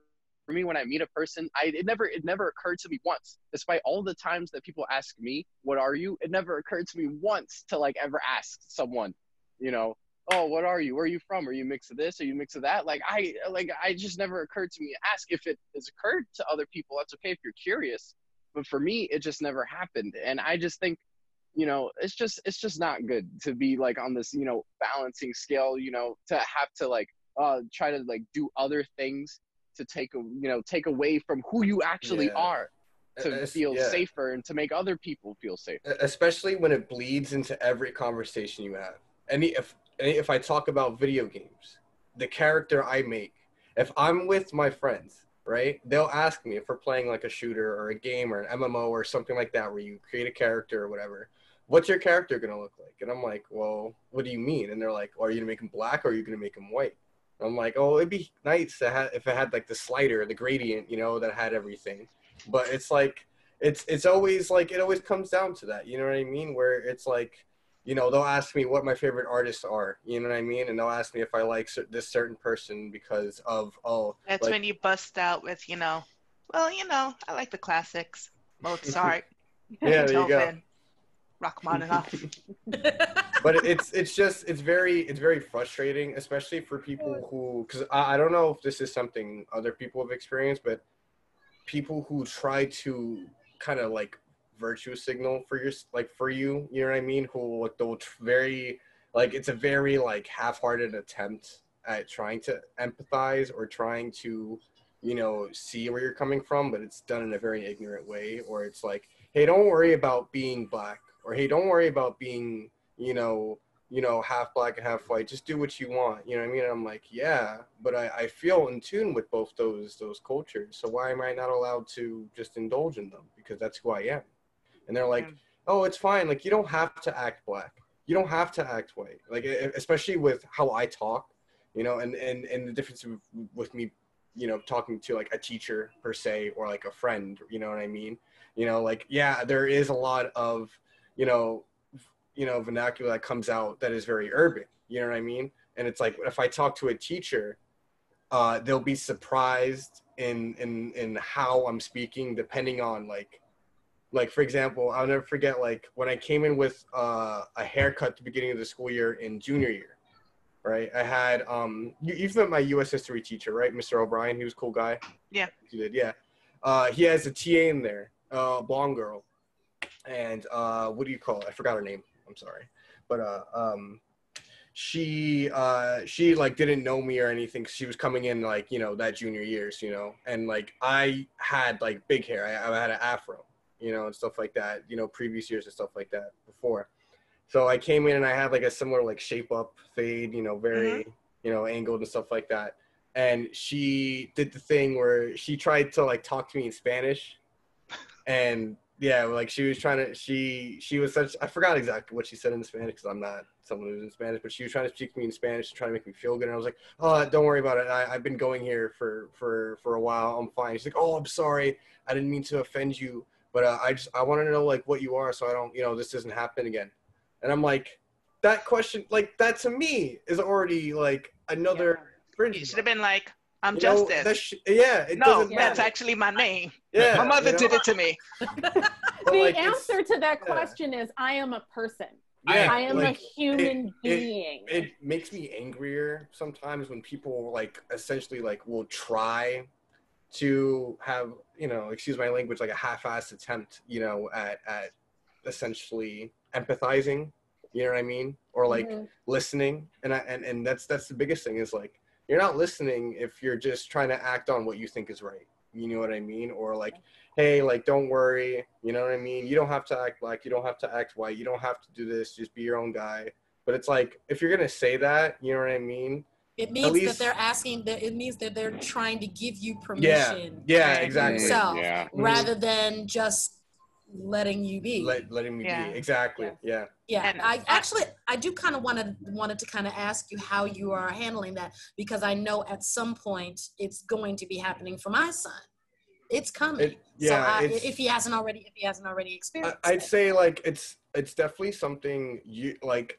for me when i meet a person i it never it never occurred to me once despite all the times that people ask me what are you? It never occurred to me once to like ever ask someone you know oh what are you? Where are you from? Are you mix of this? Are you mix of that? Like i like i just never occurred to me to ask. If it has occurred to other people that's okay if you're curious but for me it just never happened and i just think you know it's just it's just not good to be like on this you know balancing scale you know to have to like uh try to like do other things to take a you know take away from who you actually Yeah. are to feel yeah. safer and to make other people feel safe especially when it bleeds into every conversation you have. Any if any, if I talk about video games, the character I make, if I'm with my friends, right, they'll ask me if we're playing like a shooter or a game or an MMO or something like that, where you create a character or whatever. What's your character gonna look like? And I'm like, well, what do you mean? And they're like, well, are you gonna make him black or are you gonna make him white? I'm like, oh, it'd be nice to have if it had like the slider, the gradient, you know, that had everything. But it's like it's it's always like it always comes down to that you know what i mean where it's like you know they'll ask me what my favorite artists are you know what i mean and they'll ask me if i like cer- this certain person because of oh That's like, when you bust out with, you know, well, you know, I like the classics. [LAUGHS] Mozart, yeah there you go Beethoven, Rachmaninoff. [LAUGHS] but it's it's just it's very it's very frustrating especially for people who because I, I don't know if this is something other people have experienced but people who try to kind of like virtue signal for your like for you you know what i mean? Who like they'll tr- very like it's a very like half-hearted attempt at trying to empathize or trying to you know see where you're coming from but it's done in a very ignorant way or it's like hey don't worry about being black or hey don't worry about being you know you know half black and half white. Just do what you want. You know what i mean? And i'm like yeah but i, I feel in tune with both those those cultures. So why am i not allowed to just indulge in them? Because that's who i am. And they're like Yeah. oh it's fine. Like you don't have to act black. You don't have to act white. Like especially with how i talk you know and and, and the difference with, with me you know talking to like a teacher per se or like a friend you know what i mean? You know like yeah there is a lot of you know you know vernacular that comes out that is very urban you know what i mean? And it's like if i talk to a teacher uh they'll be surprised in in in how i'm speaking depending on like like for example i'll never forget like when i came in with uh, a haircut at the beginning of the school year in junior year right? I had um you, you've met my us history teacher right? Mr o'brien he was a cool guy. Yeah. He did yeah. Uh he has a ta in there uh blonde girl and uh what do you call it? I forgot her name. I'm sorry. But uh um she uh she like didn't know me or anything. she was coming in like you know that junior years you know? And like i had like big hair. I, I had an afro you know and stuff like that you know previous years and stuff like that before. So i came in and i had like a similar like shape up fade you know very you know angled and stuff like that. And she did the thing where she tried to like talk to me in spanish. [LAUGHS] And yeah like she was trying to she she was such i forgot exactly what she said in spanish because i'm not someone who's in spanish but she was trying to speak to me in spanish to try to make me feel good and i was like oh don't worry about it. I, i've been going here for for for a while. I'm fine. She's like oh i'm sorry. I didn't mean to offend you but uh, i just i want to know like what you are so i don't you know this doesn't happen again. And i'm like that question like that to me is already like another You should have been like, I'm you Justice. that sh- yeah it no, doesn't that's actually my name. yeah my mother you know? did it to me. [LAUGHS] [LAUGHS] The like, answer to that yeah. question is I am a person. yeah, I am like, a human it- being. it makes me angrier sometimes when people like essentially like will try to have you know excuse my language like a half-assed attempt you know at at essentially empathizing you know what i mean or like Mhm. listening and I, and and that's that's the biggest thing is like you're not listening if you're just trying to act on what you think is right. You know what i mean? Or like hey like don't worry. You know what i mean? You don't have to act black. You don't have to act white. You don't have to do this. Just be your own guy. But it's like if you're gonna say that you know what i mean? It means least- that they're asking that it means that they're trying to give you permission yeah Right. exactly. Yourself Yeah. Rather than just letting you be. Let, letting me Yeah. be exactly Yeah. yeah yeah, And- I actually I do kind of wanted wanted to kind of ask you how you are handling that because I know at some point it's going to be happening for my son. It's coming. It- yeah, so I, if he hasn't already if he hasn't already I, experienced I'd it. say like it's it's definitely something you like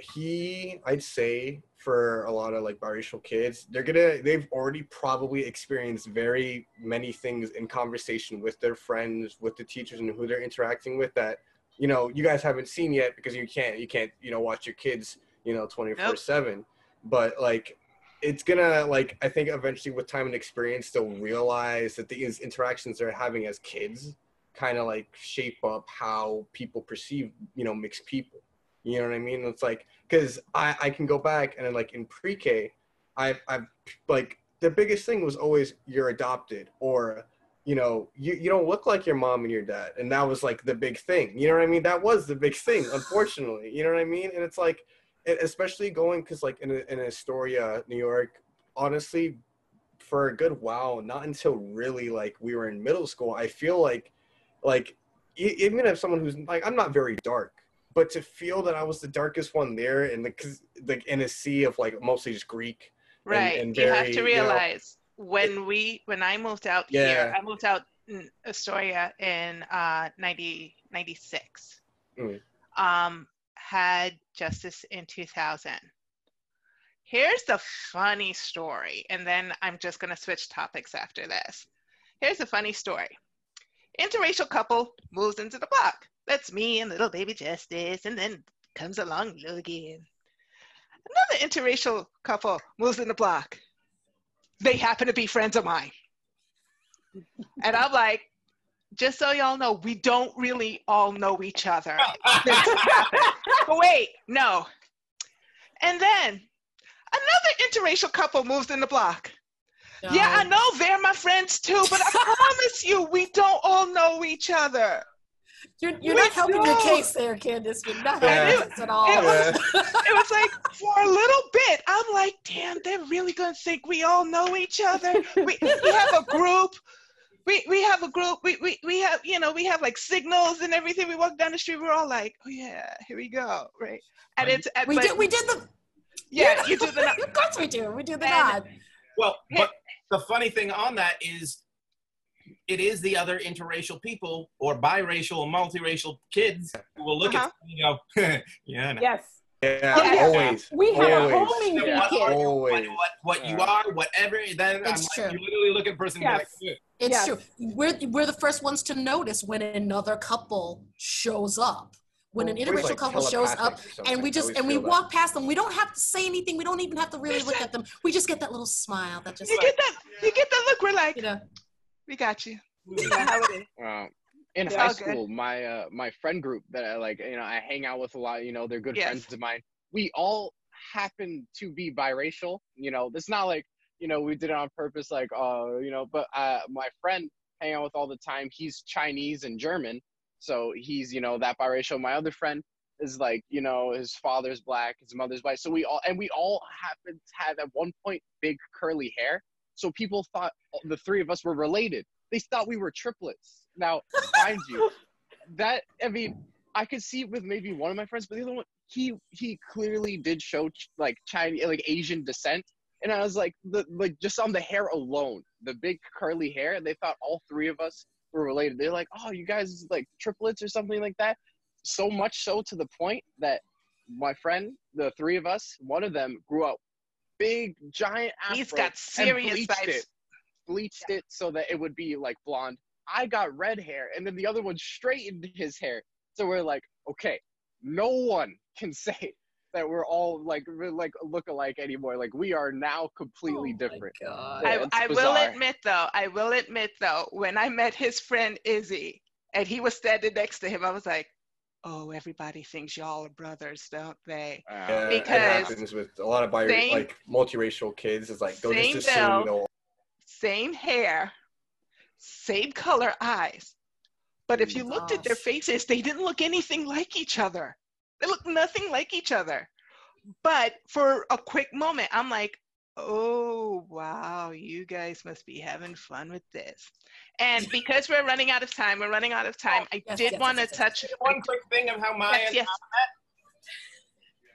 he I'd say for a lot of like biracial kids they're gonna they've already probably experienced very many things in conversation with their friends with the teachers and who they're interacting with that you know you guys haven't seen yet because you can't you can't you know watch your kids you know 24 7 but like it's gonna like i think eventually with time and experience they'll realize that these interactions they're having as kids kind of like shape up how people perceive you know mixed people you know what i mean? It's like because i i can go back and like in pre-k i've i've like the biggest thing was always you're adopted or you know you, you don't look like your mom and your dad. And that was like the big thing. You know what i mean? That was the big thing [SIGHS] unfortunately. You know what i mean? And it's like especially going because like in, in astoria new york honestly for a good while not until really like we were in middle school i feel like like even if someone who's like i'm not very dark but to feel that i was the darkest one there and the cause, like in a sea of like mostly just greek and- Right. and you have very, to you know, realize when we when I moved out here, I moved out in Astoria in uh 90, 96. Mm. Um had justice in 2000. Here's the funny story, and then I'm just going to switch topics after this. Here's the funny story. Interracial couple moves into the block. That's me and little baby Justice, and then comes along Logan. Another interracial couple moves in the block. They happen to be friends of mine. And I'm like, just so y'all know, we don't really all know each other. [LAUGHS] But wait, no. And then another interracial couple moves in the block. Yeah, I know they're my friends too, but I promise you, we don't all know each other. You're, you're We not helping your case there, Candace. You're not Yeah. helping us at all. It was- It was like for a little bit, I'm like, damn, they're really gonna think we all know each other. We, we have a group. We, we have a group. We, we, we have, you know, we have like signals and everything. We walk down the street, we're all like, oh yeah, here we go, right? And it's, and, we but- did. We did the. yeah, you do the, [LAUGHS] of course we do. We do the And- nod. Well, but the funny thing on that is it is the other interracial people or biracial or multiracial kids who will look Uh-huh. at you and go, [LAUGHS] yeah, no. Yes. Yeah, Oh, yeah. always. We have always. a homing You know, bee what, kid. are you, what, Always. what, what you are, whatever, then I'm It's like, true. you literally look at a person and Yes. be like, It's Yes. true. We're we're the first ones to notice when another couple shows up. When an Well, it's interracial like couple shows up, and we just and we feel that. walk past them. We don't have to say anything. We don't even have to really look at them. We just get that little smile that just you get that, you get that look. We're like, you know. We got you. Yeah, [LAUGHS] how it is. Um, in It's high all good. school, my uh, my friend group that I like, you know, I hang out with a lot. You know, they're good Yes. friends of mine. We all happen to be biracial. You know, it's not like you know we did it on purpose, like uh, you know. But uh, my friend hang out with all the time. He's Chinese and German, so he's you know that biracial. My other friend is like you know his father's black, his mother's white. So we all and we all happen to have at one point big curly hair. So people thought uh, the three of us were related. They thought we were triplets. Now, [LAUGHS] mind you, that I mean, I could see it with maybe one of my friends, but the other one, he he clearly did show like Chinese, like Asian descent, and I was like, the like just on the hair alone, the big curly hair, they thought all three of us were related. They're like, oh, you guys like triplets or something like that. So much so to the point that my friend, the three of us, one of them grew up big, giant afro. He's got and serious bleached vibes. it, bleached it so that it would be like blonde. I got red hair, and then the other one straightened his hair. So we're like, okay, no one [LAUGHS] can say that we're all like we're, like look alike anymore. Like we are now completely Oh my different. God. Yeah, I, I will admit though, I will admit though, when I met his friend Izzy and he was standing next to him, I was like, oh, everybody thinks y'all are brothers, don't they? Uh, Yeah, Because it happens with a lot of bi- same- like multiracial kids. It's like they'll same just assume bill. they'll Same hair, same color eyes. But if you looked at their faces, they didn't look anything like each other. They looked nothing like each other. But for a quick moment, I'm like, oh, wow, you guys must be having fun with this. And because we're running out of time, we're running out of time. I yes, did yes, want to yes, yes, touch One quick thing of how Maya Yes, and yes.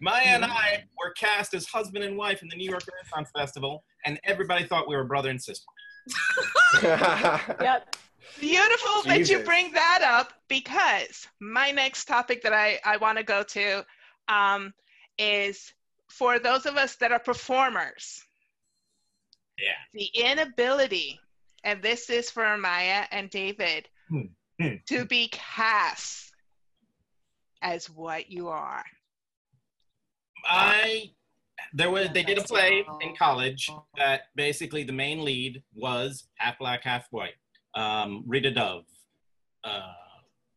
Maya and I were cast as husband and wife in the New York Renaissance Festival, and everybody thought we were brother and sister. [LAUGHS] Yep. Beautiful that you bring that up because my next topic that I, I want to go to um, is for those of us that are performers, Yeah. the inability, and this is for Maya and David, Hmm. Hmm. to be cast as what you are. I there was they did a play in college that basically the main lead was half black, half white. Um, Rita Dove, uh,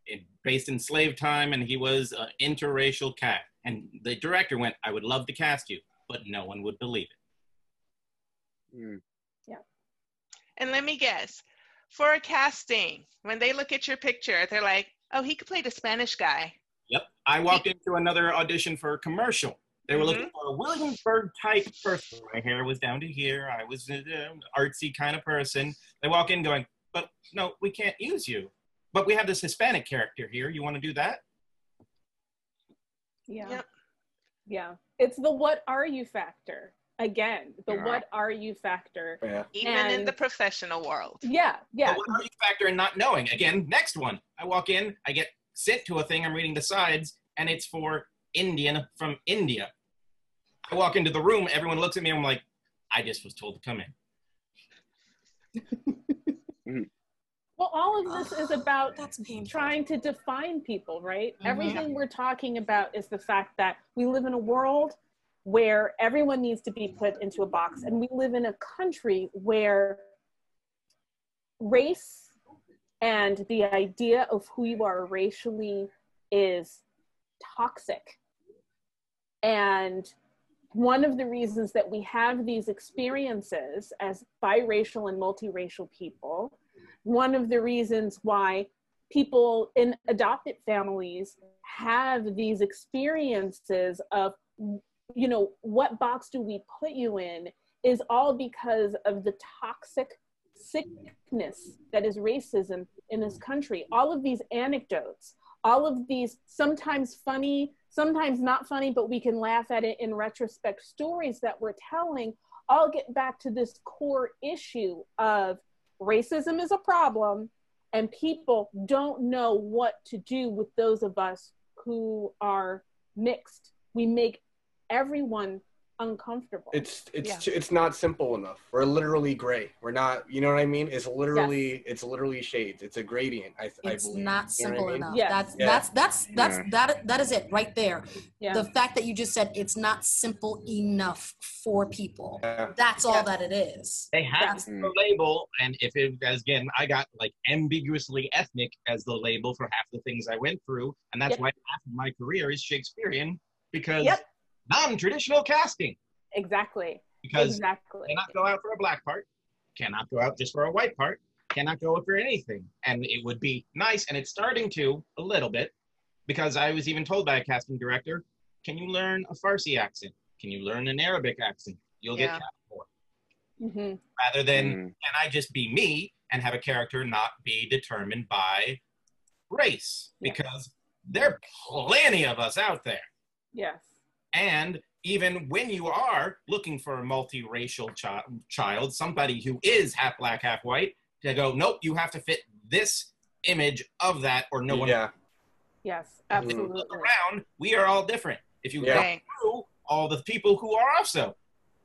it, based in slave time, and he was an interracial cat. And the director went, "I would love to cast you, but no one would believe it." Mm, And let me guess, for a casting, when they look at your picture, they're like, oh, he could play the Spanish guy. Yep. I walked into another audition for a commercial. They were looking for a Williamsburg type person. My hair was down to here. I was an artsy kind of person. They walk in going, but no, we can't use you. But we have this Hispanic character here. You want to do that? Yeah. Yep. Yeah. It's the what are you factor. Again, the Yeah. what are you factor. yeah. Even in the professional world. Yeah. Yeah. But what are you factor in not knowing? Again, next one. I walk in, I get sent to a thing, I'm reading the sides, and it's for Indian from India. I walk into the room, everyone looks at me, I'm like, I just was told to come in. Well, all of this is [SIGHS] about That's painful. trying to define people, right? Mhm. Everything we're talking about is the fact that we live in a world where everyone needs to be put into a box, and we live in a country where race and the idea of who you are racially is toxic. And one of the reasons that we have these experiences as biracial and multiracial people, one of the reasons why people in adopted families have these experiences of, you know, what box do we put you in is all because of the toxic sickness that is racism in this country. All of these anecdotes, all of these sometimes funny, sometimes not funny, but we can laugh at it in retrospect stories that we're telling all get back to this core issue of racism is a problem and people don't know what to do with those of us who are mixed. We make everyone uncomfortable. It's it's Yeah. it's not simple enough. We're literally gray. We're not. You know what I mean? It's literally it's literally shades. It's a gradient. I I It's believe. not You know what I simple mean? enough. Yes. That's Yeah. that's that's that's Yeah. that that is it right there. yeah. The fact that you just said it's not simple enough for people. Yeah. That's all that it is. They have That's- the label, and if it as again, I got like ambiguously ethnic as the label for half the things I went through, and that's Yep. why half of my career is Shakespearean because Yep. Non-traditional casting. exactly. Because Exactly. cannot go out for a black part, cannot go out just for a white part, cannot go out for anything. And it would be nice, and it's starting to a little bit, because I was even told by a casting director, can you learn a Farsi accent? Can you learn an Arabic accent? You'll Yeah. get cast for. hmm Rather than Mm. can I just be me and have a character not be determined by race? Yeah. Because there are plenty of us out there. Yes. And even when you are looking for a multiracial chi- child, somebody who is half black, half white, to go, nope, you have to fit this image of that, or no one Yeah. Yes. If you Absolutely. look around. We are all different. If you Yeah. go through all the people who are also,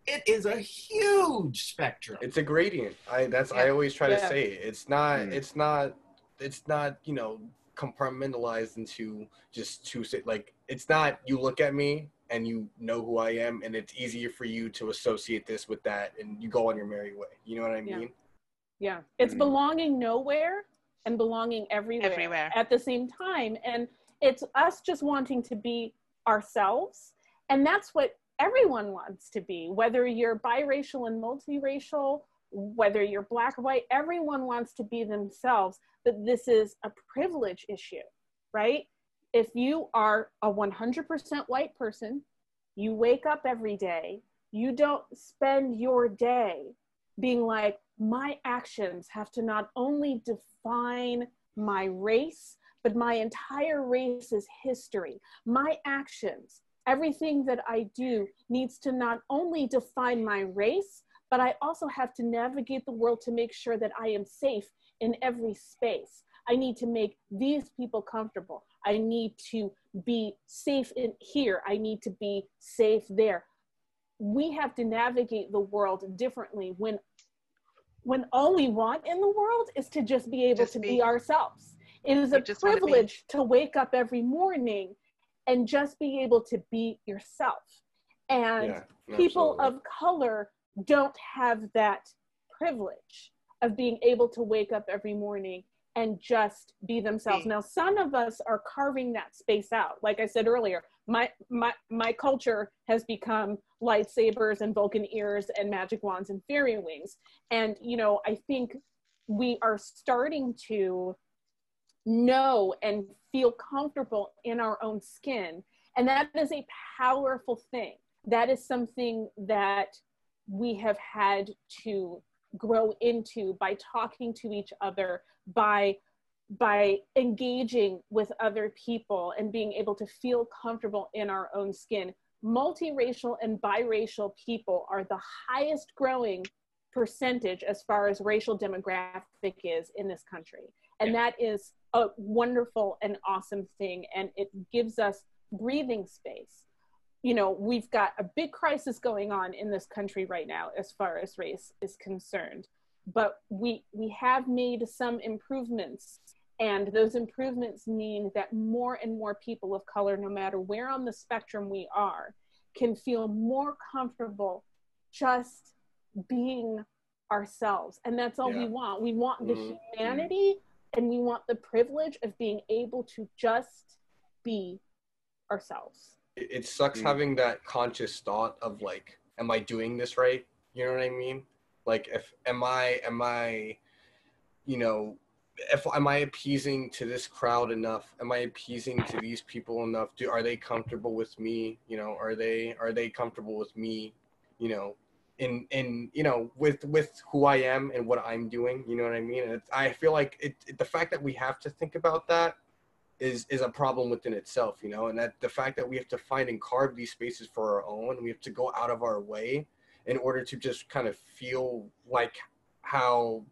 it is a huge spectrum. It's a gradient. I that's I always try to say it. it's not Mm. it's not it's not you know compartmentalized into just two si- like it's not you look at me and you know who I am and it's easier for you to associate this with that and you go on your merry way. You know what I Yeah. mean? Yeah. It's Mhm. belonging nowhere and belonging everywhere, Everywhere. at the same time. And it's us just wanting to be ourselves. And that's what everyone wants to be, whether you're biracial and multiracial, whether you're black or white, everyone wants to be themselves. But this is a privilege issue, right? If you are a 100% white person, you wake up every day, you don't spend your day being like, my actions have to not only define my race, but my entire race's history. My actions, everything that I do, needs to not only define my race, but I also have to navigate the world to make sure that I am safe in every space. I need to make these people comfortable. I need to be safe in here. I need to be safe there. We have to navigate the world differently when when all we want in the world is to just be able Just to be- be ourselves. It is You a just wanna privilege to wake up every morning and just be able to be yourself. And Yeah. people absolutely. of color don't have that privilege of being able to wake up every morning and just be themselves. Now, some of us are carving that space out. Like I said earlier, my my my culture has become lightsabers and Vulcan ears and magic wands and fairy wings. And you know, I think we are starting to know and feel comfortable in our own skin. And that is a powerful thing. That is something that we have had to grow into by talking to each other, by by engaging with other people and being able to feel comfortable in our own skin. Multiracial and biracial people are the highest growing percentage as far as racial demographic is in this country. And that is a wonderful and awesome thing. And it gives us breathing space. You know, we've got a big crisis going on in this country right now as far as race is concerned. But we we have made some improvements and those improvements mean that more and more people of color, no matter where on the spectrum we are, can feel more comfortable just being ourselves. And that's all we want. We want the Mhm. humanity and we want the privilege of being able to just be ourselves. it, it sucks Mm. having that conscious thought of like am i doing this right you know what i mean like if am i am i you know if am i appeasing to this crowd enough? Am i appeasing to these people enough? Do are they comfortable with me? You know are they are they comfortable with me? You know in in you know with with who i am and what i'm doing you know what i mean? And i feel like it, it the fact that we have to think about that is is a problem within itself, you know, and that the fact that we have to find and carve these spaces for our own, we have to go out of our way in order to just kind of feel like how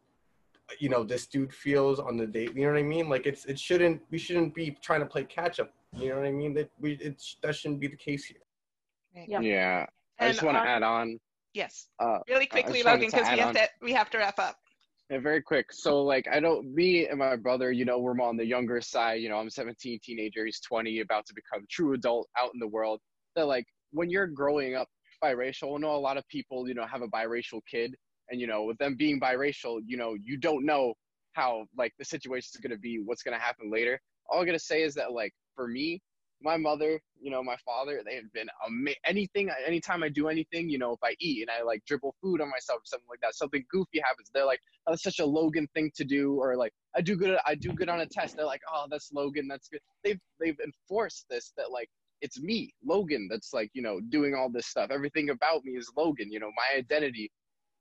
you know this dude feels on the date. You know what I mean? Like it's it shouldn't we shouldn't be trying to play catch up. You know what I mean? That we it's that shouldn't be the case here. Yep. Yeah. I And just want to add on Yes. Uh, really quickly, Logan, because we have on- to we have to wrap up. Yeah, very quick. So like I don't me and my brother, you know, we're on the younger side, you know, I'm 17, teenager, he's 20, about to become true adult out in the world. That like when you're growing up biracial, I know a lot of people, you know, have a biracial kid and you know, with them being biracial, you know, you don't know how like the situation is going to be, what's going to happen later. All I'm going to say is that like for me, my mother, you know, my father, they have been ama- anything, anytime I do anything, you know, if I eat and I like dribble food on myself or something like that, something goofy happens, they're like, oh, that's such a Logan thing to do, or like I do good, I do good on a test. They're like, oh, that's Logan, that's good. They've they've enforced this that like it's me, Logan, that's like you know doing all this stuff. Everything about me is Logan. You know, my identity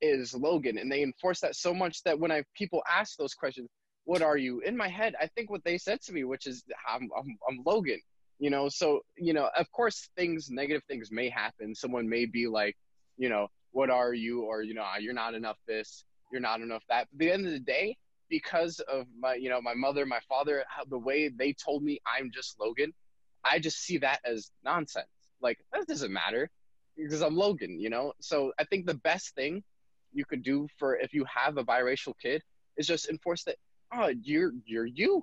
is Logan, and they enforce that so much that when I people ask those questions, what are you? In my head, I think what they said to me, which is I'm I'm, I'm Logan. You know, so you know, of course, things negative things may happen. Someone may be like, you know, what are you, or you know, "Ah, you're not enough this you're not enough that. But at the end of the day, because of my, you know, my mother, my father, how the way they told me I'm just Logan, I just see that as nonsense. Like that doesn't matter because I'm Logan, you know. So I think the best thing you could do for if you have a biracial kid is just enforce that. Oh, you're you're you.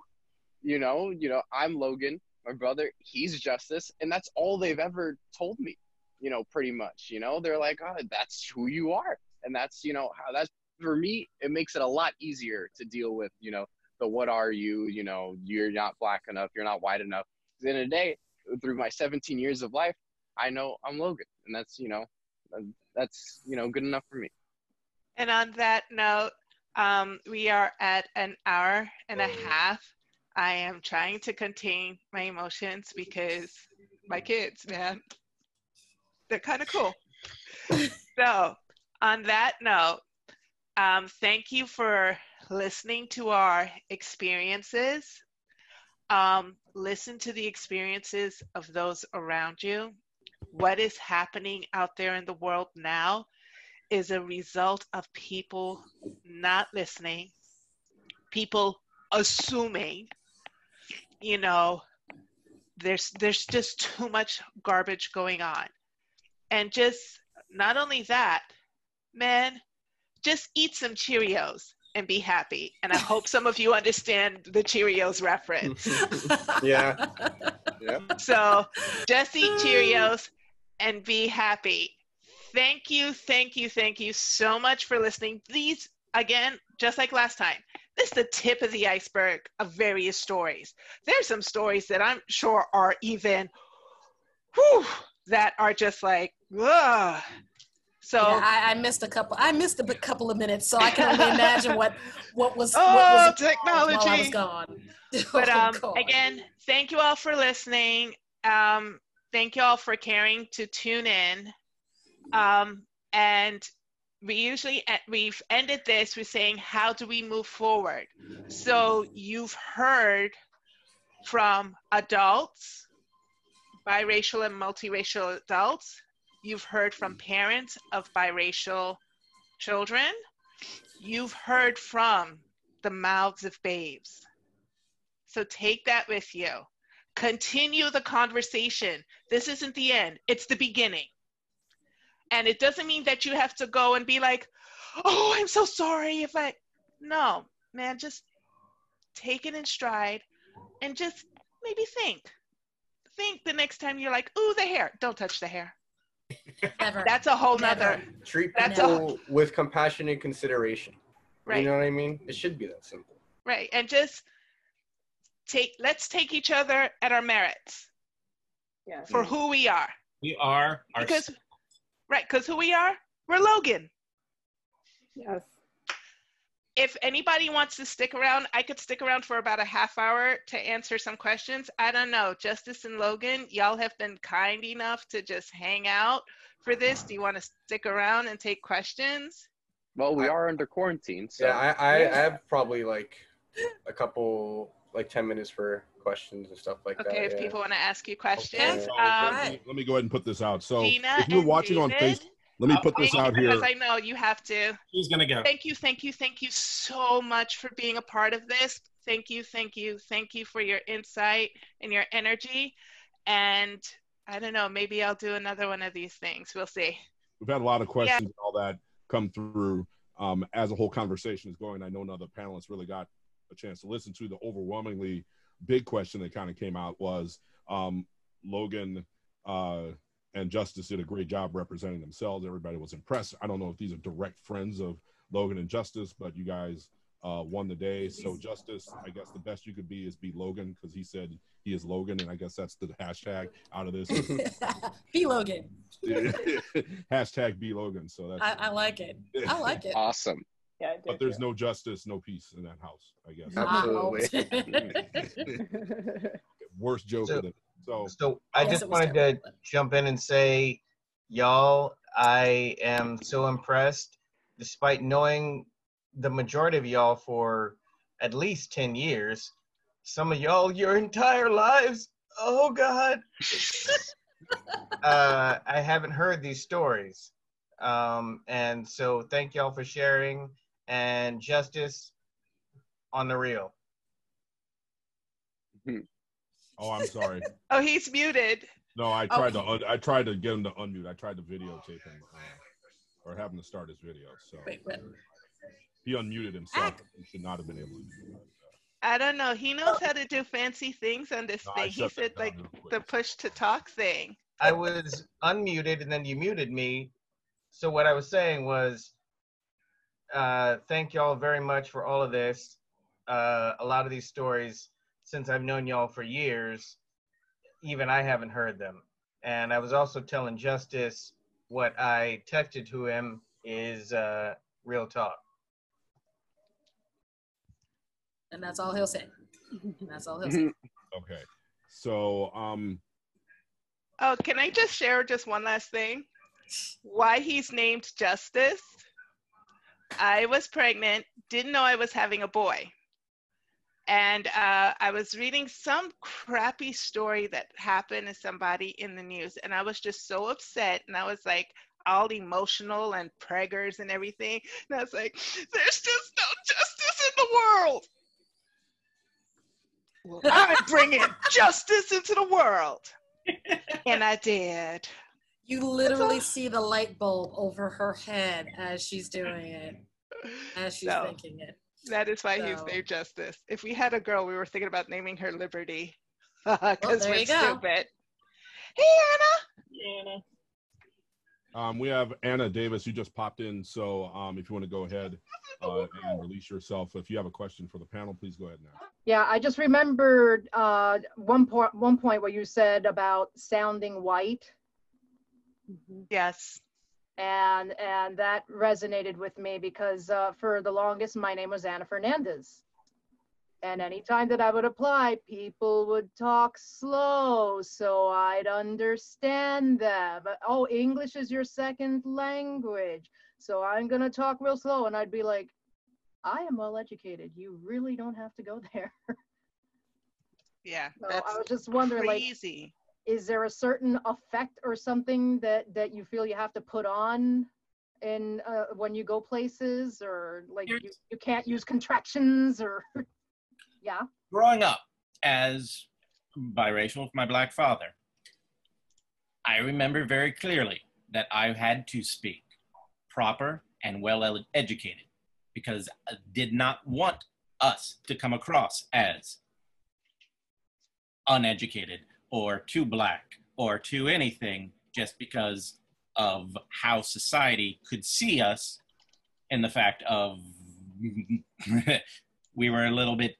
You know, you know, I'm Logan. My brother, he's Justice, and that's all they've ever told me. You know, pretty much. You know, they're like, oh, that's who you are, and that's you know how that's for me, it makes it a lot easier to deal with, you know, the what are you, you know, you're not black enough, you're not white enough. At the end of the day, through my 17 years of life, I know I'm Logan, and that's, you know, that's, you know, good enough for me. And on that note, um, we are at an hour and a half. I am trying to contain my emotions because my kids, man, they're kind of cool. [LAUGHS] so, on that note, um, thank you for listening to our experiences. Um, listen to the experiences of those around you. What is happening out there in the world now is a result of people not listening, people assuming, you know, there's there's just too much garbage going on. And just not only that, man, just eat some Cheerios and be happy. And I hope some of you understand the Cheerios reference. [LAUGHS] yeah. Yeah. So just eat Cheerios and be happy. Thank you, thank you, thank you so much for listening. These, again, just like last time, this is the tip of the iceberg of various stories. There's some stories that I'm sure are even, whew, that are just like, ugh. So, Yeah, I, I missed a couple. I missed a couple of minutes, so I can only imagine what what was [LAUGHS] Oh, what was involved while I technology. was gone. [LAUGHS] but Oh, um, God. again, thank you all for listening. Um, thank you all for caring to tune in. Um, and we usually e- we've ended this with saying, how do we move forward? So you've heard from adults, biracial and multiracial adults. You've heard from parents of biracial children. You've heard from the mouths of babes. So take that with you. Continue the conversation. This isn't the end, it's the beginning. And it doesn't mean that you have to go and be like, oh, I'm so sorry if I. No, man, just take it in stride and just maybe think. Think the next time you're like, ooh, the hair. Don't touch the hair. Never. That's a whole Never. nother Treat That's people with compassion and consideration. right. You know what I mean? It should be that simple. Right. And just take let's take each other at our merits Yes. for who we are. We are our Because right, because who we are, we're Logan. Yes. If anybody wants to stick around, I could stick around for about a half hour to answer some questions. I don't know. Justice and Logan, y'all have been kind enough to just hang out for this. Do you want to stick around and take questions? Well, we are under quarantine, so Yeah, I, I, I have probably like a couple, like 10 minutes for questions and stuff like Okay, that. Okay, if yeah. people want to ask you questions. Yeah. So, Um, let, me, let me go ahead and put this out. So Gina if you're and watching on Facebook, let me put this out you, here. Because I know you have to. Who's gonna go? Thank you, thank you, thank you so much for being a part of this. Thank you, thank you, thank you for your insight and your energy. And I don't know, maybe I'll do another one of these things. We'll see. We've had a lot of questions and all that come through um, as the whole conversation is going. I know none of the panelists really got a chance to listen to the overwhelmingly big question that kind of came out was um, Logan uh, and Justice did a great job representing themselves. Everybody was impressed. I don't know if these are direct friends of Logan and Justice, but you guys uh, won the day. So Justice, I guess the best you could be is be Logan because he said he is Logan, and I guess that's the hashtag out of this. [LAUGHS] Be Logan. [LAUGHS] hashtag be Logan. So that's. I, I like it. I like it. awesome. Yeah, I but there's too. no justice, no peace in that house. I guess Absolutely. [LAUGHS] worst joke So- of the. So So I Yes, just it wanted terrible. to jump in and say, y'all, I am so impressed, despite knowing the majority of y'all for at least 10 years. Some of y'all, your entire lives. Oh, God. [LAUGHS] uh, I haven't heard these stories. Um, and so thank y'all for sharing and justice on the real. [LAUGHS] oh, I'm sorry. Oh, he's muted. No, I tried to. Un- I tried to get him to unmute. I tried to videotape him uh, or have him to start his video. So Wait, wait. he unmuted himself. Ack. He should not have been able to do that. I don't know. He knows how to do fancy things on this No, thing. He said like real the push to talk thing. I was unmuted and then you muted me. So what I was saying was, uh, thank y'all very much for all of this. Uh, a lot of these stories, since I've known y'all for years, even I haven't heard them. And I was also telling Justice what I texted to him is uh, real talk. And that's all he'll say. And that's all he'll say. [LAUGHS] Okay. So um, Oh, can I just share just one last thing? Why he's named Justice? I was pregnant, didn't know I was having a boy. And uh, I was reading some crappy story that happened to somebody in the news. And I was just so upset. And I was like, all emotional and preggers and everything. And I was like, there's just no justice in the world. Well, I'm bringing justice into the world. And I did. You literally see the light bulb over her head as she's doing it, as she's So, thinking it. That is why he's So- named Justice. If we had a girl, we were thinking about naming her Liberty. [LAUGHS] Because there we're you go. stupid. Hey, Anna. Um, we have Anna Davis. You just popped in. So um, if you want to go ahead uh, and release yourself, if you have a question for the panel, please go ahead now. Yeah, I just remembered uh, one point one point where you said about sounding white, Yes. and and that resonated with me because uh, for the longest my name was Anna Fernandez, and anytime that I would apply, people would talk slow so I'd understand them. Oh, English is your second language, so I'm gonna talk real slow, and I'd be like, I am well educated. You really don't have to go [LAUGHS] there. Yeah. So I was just wondering, like, is there a certain effect or something that that you feel you have to put on in uh, when you go places, or like you, you can't use contractions, or [LAUGHS] yeah? growing up as biracial with my black father, I remember very clearly that I had to speak proper and well educated because I did not want us to come across as uneducated or too black or too anything just because of how society could see us and the fact of [LAUGHS] we were a little bit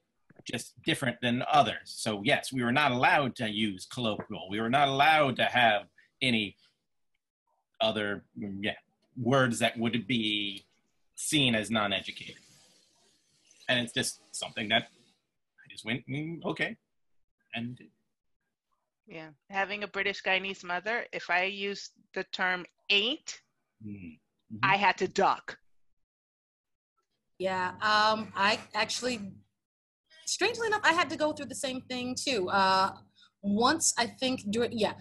just different than others. So yes, we were not allowed to use colloquial. We were not allowed to have any other yeah, words that would be seen as non-educated. And it's just something that I just went, mm, okay. And Yeah. Having a British Guyanese mother, if I used the term ain't, mm, I had to duck. Yeah, um, I actually, strangely enough, I had to go through the same thing too. Uh, once I think during yeah,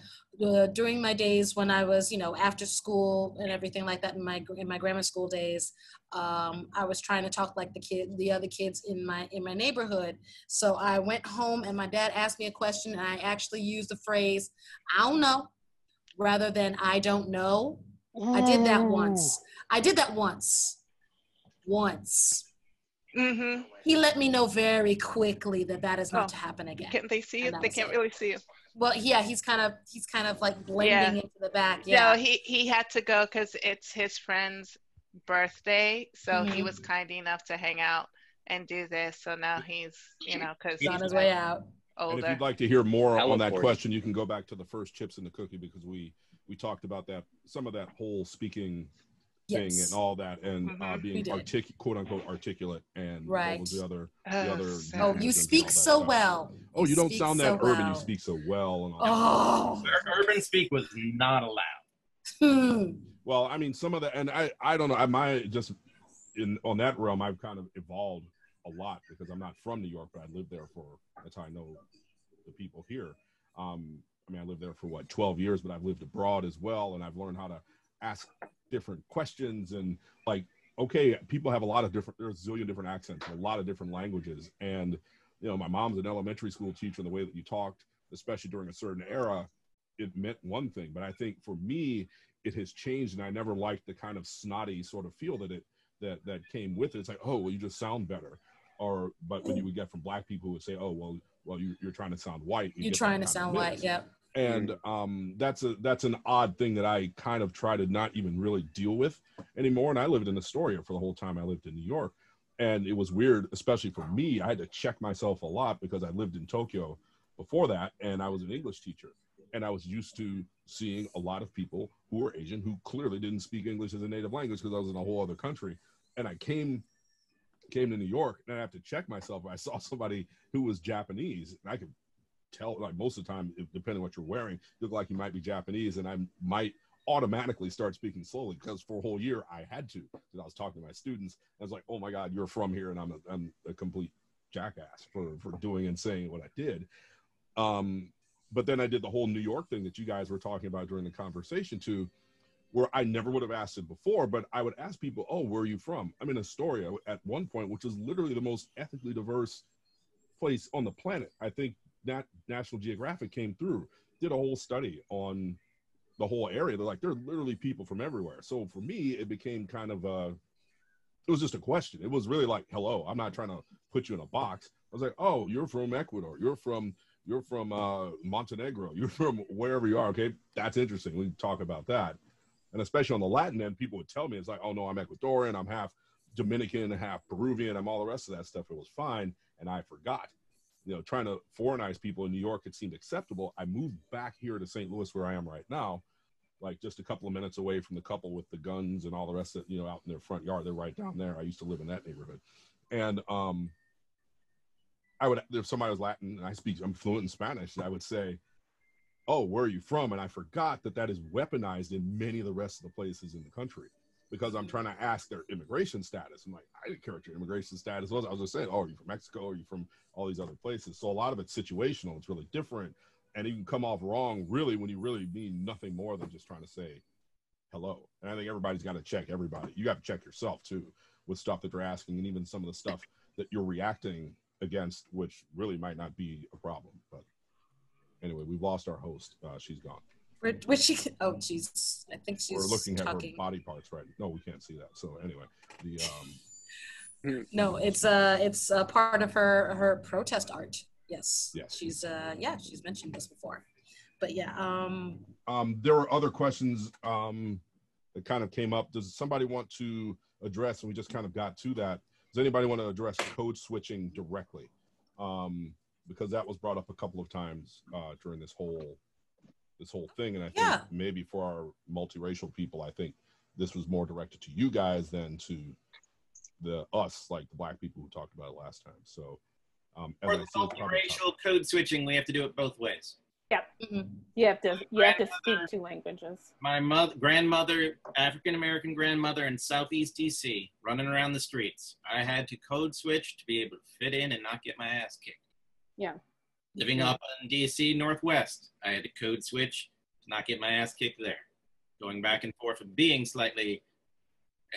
uh, during my days when I was you know after school and everything like that in my in my grammar school days, um, I was trying to talk like the kid the other kids in my in my neighborhood. So I went home and my dad asked me a question and I actually used the phrase I don't know rather than I don't know. I did that once. I did that once. Once. Mm-hmm. He let me know very quickly that that is not Oh. to happen again. Can't they see you? And that They can't it. really see you. Well, yeah, he's kind of he's kind of like blending Yeah. into the back. Yeah. No, he he had to go because it's his friend's birthday, so he Mhm. was kind enough to hang out and do this. So now he's you know because He's on his way out. And if you'd like to hear more Hella on that question, you can go back to the first chips in the cookie because we we talked about that some of that whole speaking thing Yes. and all that and uh, Mhm. We being did. artic- quote unquote articulate and Right. what was the other the Oh, other Oh, you speak so stuff. well. Oh, you don't speak sound so that urban. You speak so well and all. Oh. urban speak was not allowed. Hmm. Well, I mean, some of the, and I, I don't know. I might just in on that realm, I've kind of evolved a lot because I'm not from New York, but I lived there for. That's how I know the people here. Um, I mean, I lived there for what 12 years, but I've lived abroad as well, and I've learned how to ask different questions and like, okay, people have a lot of different. There's a zillion different accents, a lot of different languages, and you know, my mom's an elementary school teacher, and the way that you talked, especially during a certain era, it meant one thing. But I think for me, it has changed and i never liked the kind of snotty sort of feel that it that that came with it it's like oh well you just sound better or but when you would get from black people who would say oh well well you, you're trying to sound white you You're trying to sound white. Yep. And um that's a that's an odd thing that i kind of try to not even really deal with anymore. And i lived in astoria for the whole time i lived in new york. And it was weird especially for me. I had to check myself a lot because i lived in tokyo before that and i was an english teacher. And i was used to seeing a lot of people who were asian who clearly didn't speak english as a native language because i was in a whole other country. And i came came to new york and i have to check myself. I saw somebody who was japanese and i could tell like most of the time if, depending on what you're wearing you look like you might be japanese and i might automatically start speaking slowly because for a whole year i had to because i was talking to my students i was like oh my god you're from here and i'm a, I'm a complete jackass for for doing and saying what i did. Um but then i did the whole new york thing that you guys were talking about during the conversation too where i never would have asked it before but i would ask people oh where are you from? I'm in astoria at one point which is literally the most ethnically diverse place on the planet. I think that national geographic came through did a whole study on the whole area. They're like there are literally people from everywhere. So for me it became kind of uh it was just a question. It was really like hello i'm not trying to put you in a box. I was like oh you're from ecuador. You're from you're from uh montenegro. You're from wherever you are. Okay. That's interesting. We can talk about that. And especially on the latin end people would tell me it's like oh no i'm ecuadorian. I'm half dominican half peruvian. I'm all the rest of that stuff. It was fine. And i forgot you know, trying to foreignize people in New York, it seemed acceptable. I moved back here to St. Louis, where I am right now, like just a couple of minutes away from the couple with the guns and all the rest of you know out in their front yard. They're right down there. I used to live in that neighborhood, and um, I would if somebody was Latin and I speak, I'm fluent in Spanish. I would say, "Oh, where are you from?" And I forgot that that is weaponized in many of the rest of the places in the country because I'm trying to ask their immigration status. I'm like, I didn't care what your immigration status was. I was just saying, oh, are you from Mexico? Are you from all these other places? So a lot of it's situational. It's really different. And it can come off wrong, really, when you really mean nothing more than just trying to say hello. And I think everybody's got to check everybody. You got to check yourself too with stuff that you're asking and even some of the stuff that you're reacting against, which really might not be a problem. But anyway, we've lost our host. Uh, she's gone. Where, where she? Oh, she's. I think she's We're looking at her body parts right No, we can't see that. So anyway, the um, No, it's uh, it's a part of her her protest art. Yes. Yes. She's uh, yeah, she's mentioned this before. but yeah, um, Um, there were other questions um, that kind of came up. Does somebody want to address? And we just kind of got to that. Does anybody want to address code switching directly? Um, because that was brought up a couple of times uh, during this whole this whole thing, and I think maybe for our multiracial people, I think this was more directed to you guys than to the us, like the black people who talked about it last time. So, um, as For I the it's probably multiracial code switching, we have to do it both ways. mhm. You have to you have to speak two languages. My mother, grandmother, African American grandmother in Southeast DC, running around the streets. I had to code switch to be able to fit in and not get my ass kicked. Yeah. Living up in DC Northwest, I had to code switch to not get my ass kicked there. Going back and forth and being slightly,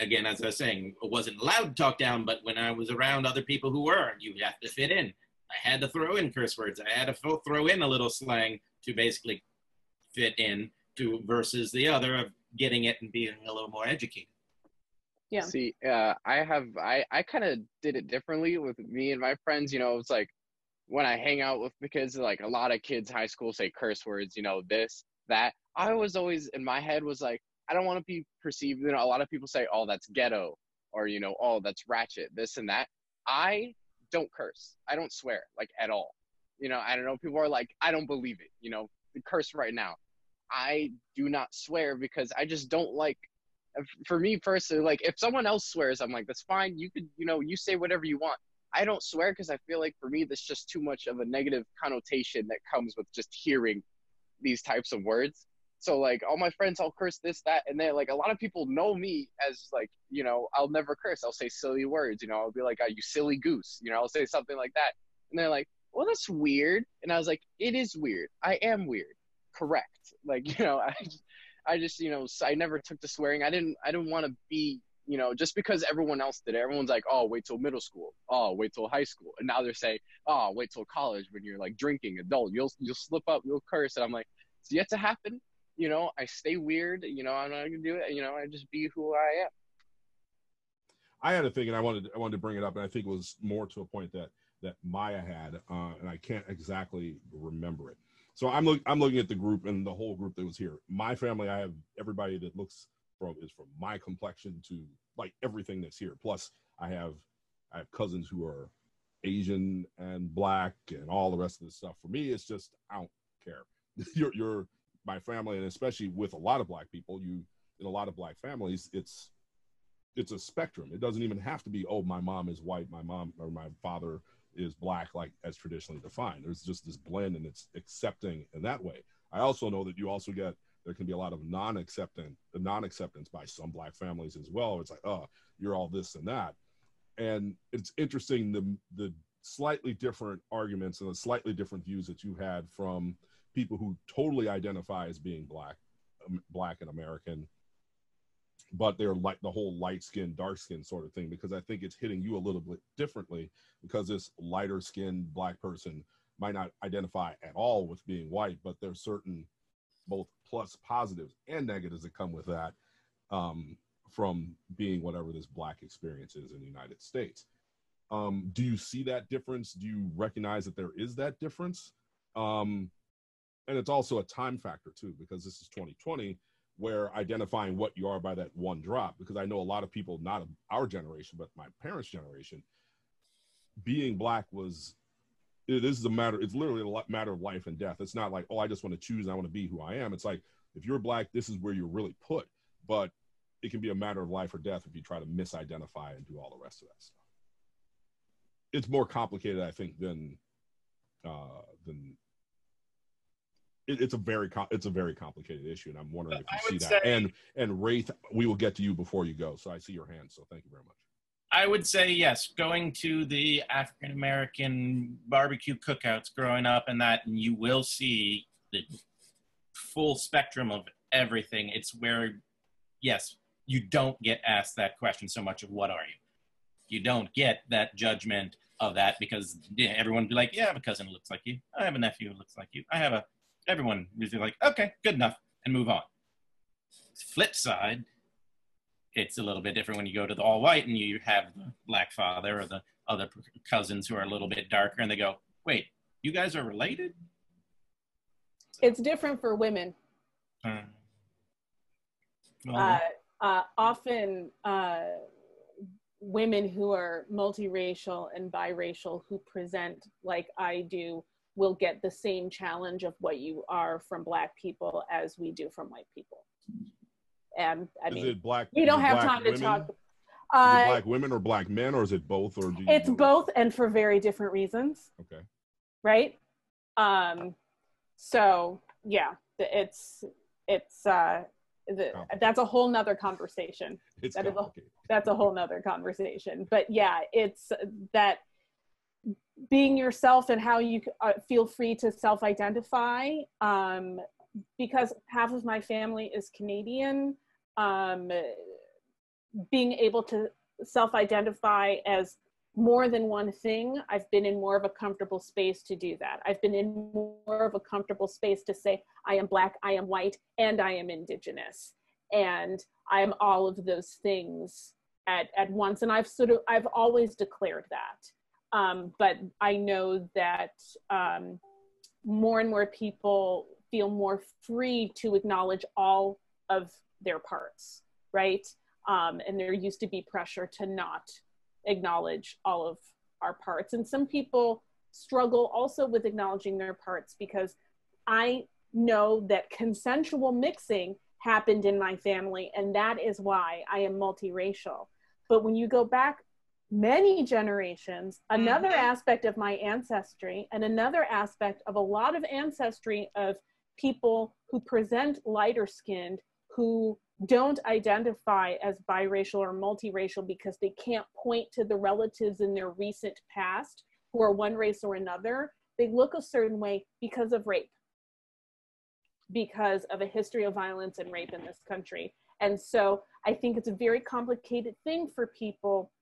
again, as I was saying, wasn't allowed to talk down, but when I was around other people who were, you have to fit in. I had to throw in curse words. I had to throw- throw in a little slang to basically fit in to versus the other of getting it and being a little more educated. Yeah. See, uh, I have I I kind of did it differently with me and my friends. You know, it's like when I hang out with kids, like a lot of kids high school say curse words. You know, this that. I was always in my head was like, I don't want to be perceived. You know, a lot of people say, oh, that's ghetto, or you know, oh, that's ratchet, this and that. I don't curse. I don't swear like at all. You know, I don't know. People are like, I don't believe it. You know, curse right now. I do not swear because I just don't like uh, for me personally, like if someone else swears, I'm like, that's fine. You could, you know, you say whatever you want. I don't swear because I feel like for me, there's just too much of a negative connotation that comes with just hearing these types of words. So like all my friends, I'll curse this, that, and then like a lot of people know me as like, you know, I'll never curse. I'll say silly words. You know, I'll be like, oh, you silly goose. You know, I'll say something like that, and they're like, well, that's weird. And I was like, it is weird. I am weird. Correct. Like [LAUGHS] you know, I just, I just you know I never took to swearing. I didn't I didn't want to be you know just because everyone else did it. Everyone's like, oh, wait till middle school. Oh, wait till high school. And now they're saying, oh, wait till college when you're like drinking adult. You'll you'll slip up. You'll curse. And I'm like, it's yet to happen. You know, I stay weird. You know, I'm not gonna do it. You know, I just be who I am. I had a thing, and I wanted I wanted to bring it up, and I think it was more to a point that that Maya had, uh, and I can't exactly remember it. So I'm look I'm looking at the group and the whole group that was here. My family, I have everybody that looks from is from my complexion to like everything that's here. Plus, I have I have cousins who are Asian and black and all the rest of this stuff. For me, it's just I don't care. [LAUGHS] you're you're my family, and especially with a lot of black people, you in a lot of black families, it's it's a spectrum. It doesn't even have to be, oh, my mom is white, my mom or my father is black, like as traditionally defined. There's just this blend and it's accepting in that way. I also know that you also get there can be a lot of non-acceptance, non-acceptance by some black families as well. It's like, oh, you're all this and that. And it's interesting the the slightly different arguments and the slightly different views that you had from people who totally identify as being black, um, black and American, but they're like the whole light skin, dark skin sort of thing, because I think it's hitting you a little bit differently because this lighter skinned black person might not identify at all with being white, but there's certain both plus positives and negatives that come with that um, from being whatever this black experience is in the United States. Um, do you see that difference? Do you recognize that there is that difference? Um, and it's also a time factor too, because this is 2020 where identifying what you are by that one drop because i know a lot of people not our generation but my parents generation being black was it is a matter it's literally a matter of life and death it's not like oh i just want to choose i want to be who i am it's like if you're black this is where you're really put but it can be a matter of life or death if you try to misidentify and do all the rest of that stuff it's more complicated i think than uh than it, it's a very com- it's a very complicated issue, and I'm wondering if you would see that. say- and and Wraith, we will get to you before you go. So I see your hand. So thank you very much. I would say yes. Going to the African American barbecue cookouts growing up and that, and you will see the full spectrum of everything. It's where, yes, you don't get asked that question so much of what are you. You don't get that judgment of that because everyone would be like, yeah, I have a cousin who looks like you. I have a nephew who looks like you. I have a. Everyone is like, okay, good enough, and move on. Flip side, it's a little bit different when you go to the all white and you have the black father or the other cousins who are a little bit darker and they go wait you guys are related it's different for women. Uh, well, Uh, uh, often, uh, women who are multiracial and biracial who present like I do will get the same challenge of what you are from black people as we do from white people. And I is mean, it black? we don't have time to women? talk. Is it Uh, black women or black men, or is it both? Or do you it's know? both and for very different reasons. Okay. right um so yeah it's it's uh the, that's a whole nother conversation [LAUGHS] It's That is a- that's a whole nother conversation but yeah it's that being yourself and how you uh, feel free to self-identify um because half of my family is canadian um being able to self-identify as more than one thing, I've been in more of a comfortable space to do that. I've been in more of a comfortable space to say, I am Black, I am white, and I am Indigenous. And I am all of those things at, at once. And I've sort of, I've always declared that. Um, but I know that um, more and more people feel more free to acknowledge all of their parts, right? Um, and there used to be pressure to not acknowledge all of our parts. And some people struggle also with acknowledging their parts because I know that consensual mixing happened in my family, and that is why I am multiracial. But when you go back many generations, another Mhm. aspect of my ancestry, and another aspect of a lot of ancestry of people who present lighter skinned, who don't identify as biracial or multiracial because they can't point to the relatives in their recent past who are one race or another. They look a certain way because of rape, because of a history of violence and rape in this country. And so I think it's a very complicated thing for people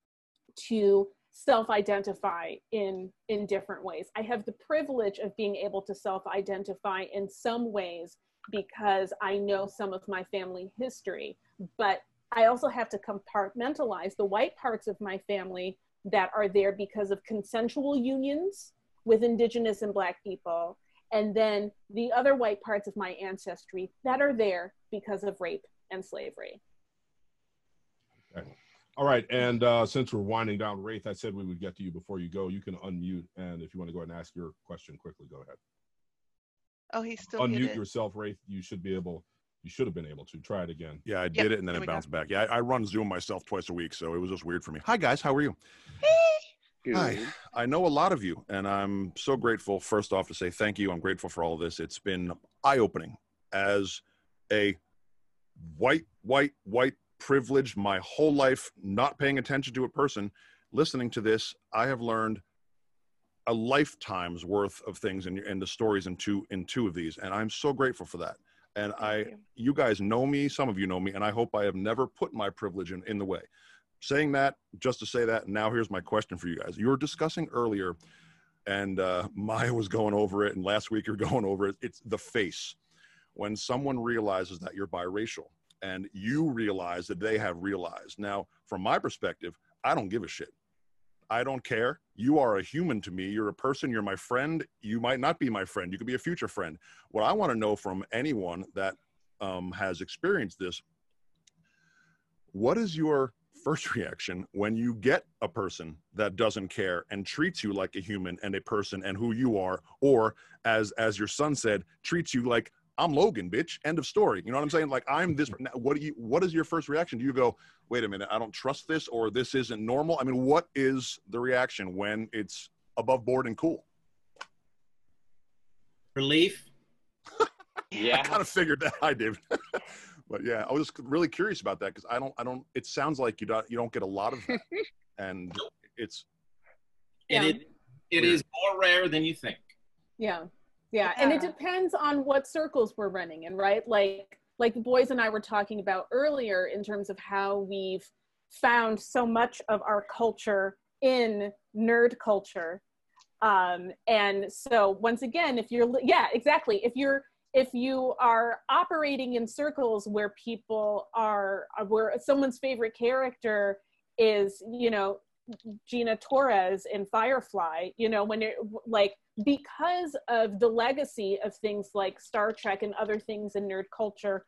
to self-identify in in different ways. I have the privilege of being able to self-identify in some ways because I know some of my family history, but I also have to compartmentalize the white parts of my family that are there because of consensual unions with indigenous and black people and then the other white parts of my ancestry that are there because of rape and slavery. Okay. All right, and uh, since we're winding down, Wraith, I said we would get to you before you go. You can unmute, and if you want to go ahead and ask your question quickly, go ahead. Oh, he's still unmute muted. yourself, Wraith. You should be able. You should have been able to try it again. Yeah, I Yep, did it and then there it we go. bounced back. Yeah, I, I run Zoom myself twice a week, so it was just weird for me. Hi guys, how are you? Hi. I know a lot of you, and I'm so grateful. First off, to say thank you. I'm grateful for all of this. It's been eye-opening as a white, white, white privileged my whole life, not paying attention to a person. Listening to this, I have learned a lifetime's worth of things and and the stories in two in two of these, and I'm so grateful for that. And I, you. you guys know me, some of you know me, and I hope I have never put my privilege in, in the way. Saying that, just to say that, now here's my question for you guys. You were discussing earlier, and uh, [LAUGHS] Maya was going over it, and last week you're [LAUGHS] going over it. It's the face. When someone realizes that you're biracial and you realize that they have realized. Now, from my perspective, I don't give a shit. I don't care. You are a human to me. You're a person. You're my friend. You might not be my friend. You could be a future friend. What I want to know from anyone that um, has experienced this what is your first [LAUGHS] reaction when you get a person that doesn't care and treats you like a human and a person and who you are or as as your son said treats you like i'm logan bitch. End of story. You know what i'm saying? Like i'm this [LAUGHS] what do you what is your first reaction? Do you go wait a minute i don't trust this or this isn't normal? I mean what is the reaction when it's above board and cool? Relief. [LAUGHS] Yeah, I kind of figured that. I did [LAUGHS] but yeah i was really curious about that because i don't i don't it sounds like you don't you don't get a lot of that. And it's Yeah. It is, it is more rare than you think. Yeah. Yeah. And it depends on what circles we're running in, right? Like like the boys and I were talking about earlier in terms of how we've found so much of our culture in nerd culture. Um, and so once again, if you're yeah, exactly. If you're if you are operating in circles where people are where someone's favorite character is, you know, Gina Torres in Firefly, you know, when it like because of the legacy of things like Star Trek and other things in nerd culture,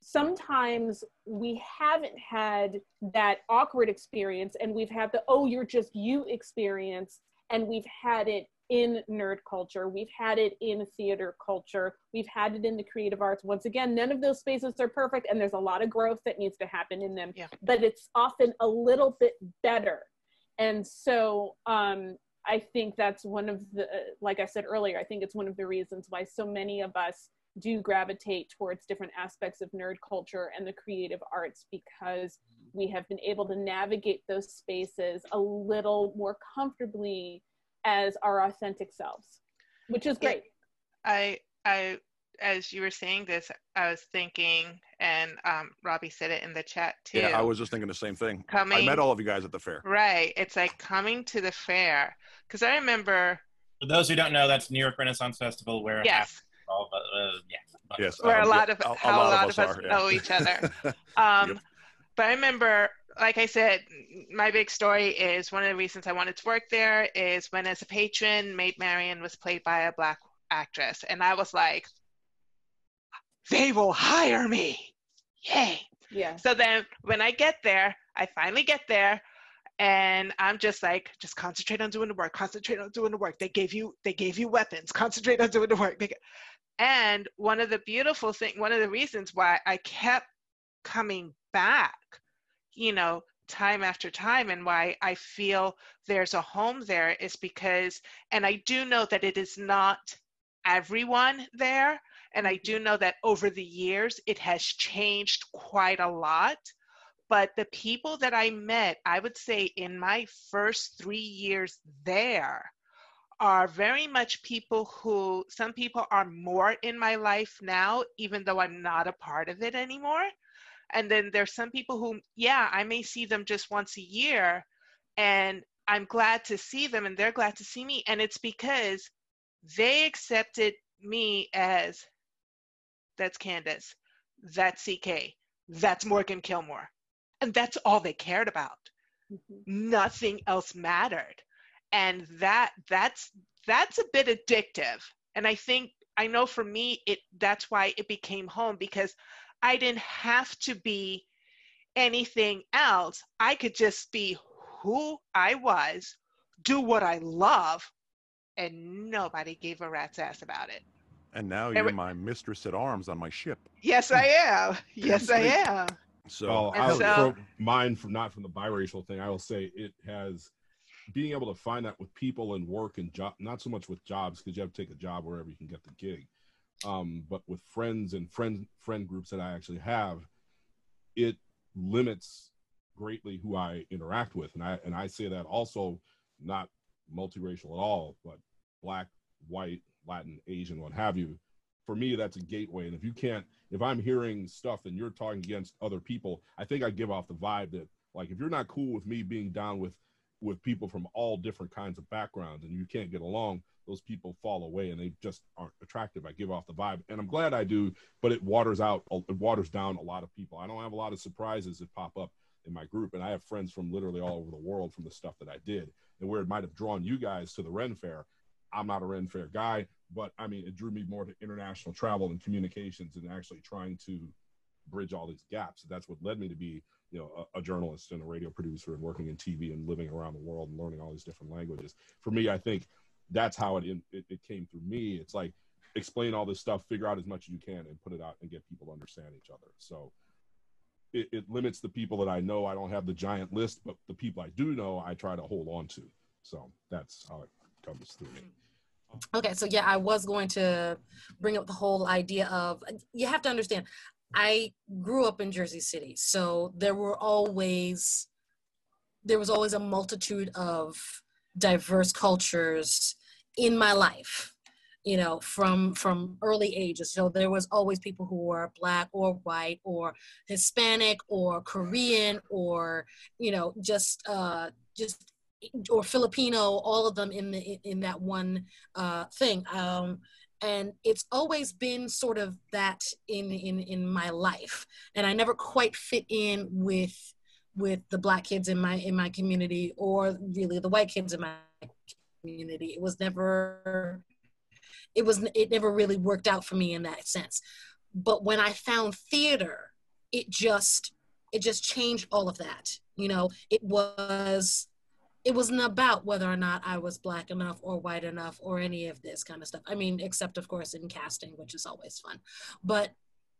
sometimes we haven't had that awkward experience and we've had the oh you're just you experience and we've had it in nerd culture. We've had it in theater culture. We've had it in the creative arts. Once again none of those spaces are perfect and there's a lot of growth that needs to happen in them. Yeah. but it's often a little bit better. And so um, i think that's one of the like i said earlier i think it's one of the reasons why so many of us do gravitate towards different aspects of nerd culture and the creative arts because we have been able to navigate those spaces a little more comfortably as our authentic selves, which is great. I, I, as you were saying this, I was thinking, and um, Robbie said it in the chat too. Yeah, I was just thinking the same thing. Coming, I met all of you guys at the fair. Right. It's like coming to the fair. Because I remember, For those who don't know, that's New York Renaissance Festival, where yes, half- all, uh, yeah, Yes, where a um, lot yeah, of a- a how a lot, us of us are, yeah. know each other. [LAUGHS] Um, But I remember, like I said, my big story is one of the reasons I wanted to work there is when, as a patron, Maid Marian was played by a black actress, and I was like, they will hire me, yay! Yeah. So then, when I get there, I finally get there, and I'm just like, just concentrate on doing the work. Concentrate on doing the work. They gave you, they gave you weapons. Concentrate on doing the work. And one of the beautiful thing, one of the reasons why I kept coming back, you know, time after time, and why I feel there's a home there is because, and I do know that it is not everyone there, and I do mm-hmm. know that over the years it has changed quite a lot. But the people that I met, I would say in my first three years there, are very much people who some people are more in my life now, even though I'm not a part of it anymore. And then there's some people who, yeah, I may see them just once a year and I'm glad to see them and they're glad to see me. And it's because they accepted me as that's Candace, that's CK, that's Morgan Kilmore. And that's all they cared about. Mm-hmm. Nothing else mattered. And that that's that's a bit addictive. And I think I know for me it that's why it became home because I didn't have to be anything else. I could just be who I was, do what I love, and nobody gave a rat's ass about it. And now you're were- my mistress at arms on my ship. Yes, I am. [LAUGHS] Yes, I am. So, well, I'll, so- from mine from not from the biracial thing. I will say it has being able to find that with people and work and job, not so much with jobs because you have to take a job wherever you can get the gig, um, but with friends and friend friend groups that I actually have, it limits greatly who I interact with, and I and I say that also not multiracial at all, but black, white, Latin, Asian, what have you. For me, that's a gateway, and if you can't if I'm hearing stuff and you're talking against other people, I think I give off the vibe that like if you're not cool with me being down with with people from all different kinds of backgrounds and you can't get along, those people fall away and they just aren't attractive. I give off the vibe, and I'm glad I do, but it waters out, it waters down a lot of people. I don't have a lot of surprises that pop up in my group, and I have friends from literally all over the world from the stuff that I did, and where it might have drawn you guys to the Ren Fair. I'm not a Ren Fair guy, but I mean, it drew me more to international travel and communications and actually trying to bridge all these gaps. That's what led me to be, you know, a, a journalist and a radio producer and working in TV and living around the world and learning all these different languages. For me, I think that's how it, it, it came through me. It's like explain all this stuff, figure out as much as you can, and put it out and get people to understand each other. So it, it limits the people that I know. I don't have the giant list, but the people I do know, I try to hold on to. So that's how it comes through me. Okay, so yeah, I was going to bring up the whole idea of you have to understand. I grew up in Jersey City, so there were always there was always a multitude of diverse cultures in my life you know from from early ages. So there was always people who were black or white or hispanic or korean or you know just uh just or filipino all of them in the in that one uh thing. Um and it's always been sort of that in in in my life. And i never quite fit in with with the black kids in my in my community or really the white kids in my community. It was never it was it never really worked out for me in that sense. But when I found theater, it just it just changed all of that. You know, it was it wasn't about whether or not I was black enough or white enough or any of this kind of stuff. I mean, except of course in casting, which is always fun. But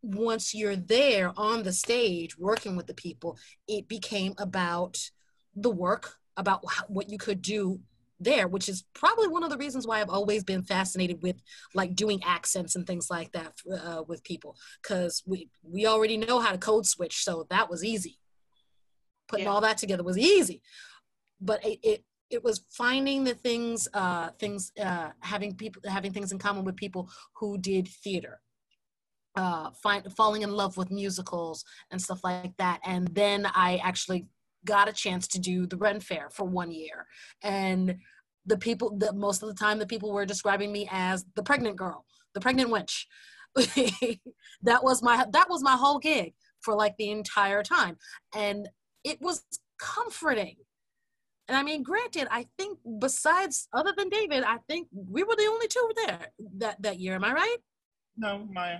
once you're there on the stage working with the people, it became about the work, about what you could do there, which is probably one of the reasons why I've always been fascinated with like doing accents and things like that uh, with people, because we we already know how to code switch, so that was easy. Putting yeah. all that together was easy, but it, it it was finding the things uh, things uh, having people having things in common with people who did theater uh, find, falling in love with musicals and stuff like that and then i actually got a chance to do the Ren Fair for one year. And the people that most of the time the people were describing me as the pregnant girl, the pregnant wench. [LAUGHS] that was my that was my whole gig for like the entire time. And it was comforting. And I mean, granted, I think besides other than David, I think we were the only two there that, that year. Am I right? No, Maya.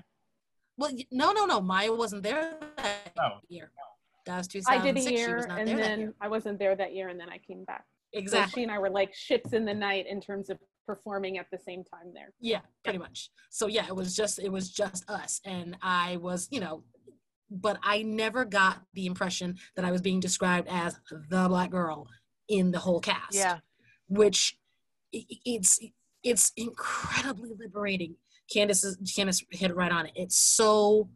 Well, no, no, no. Maya wasn't there that year. No. That was 2006. I did a year, and then I wasn't there that year, and then I came back. Exactly. So she and I were like ships in the night in terms of performing at the same time there. Yeah, pretty much. So yeah, it was just it was just us, and I was you know, but I never got the impression that I was being described as the black girl in the whole cast. Yeah. Which it's it's incredibly liberating. Candace is, Candace hit right on it. It's so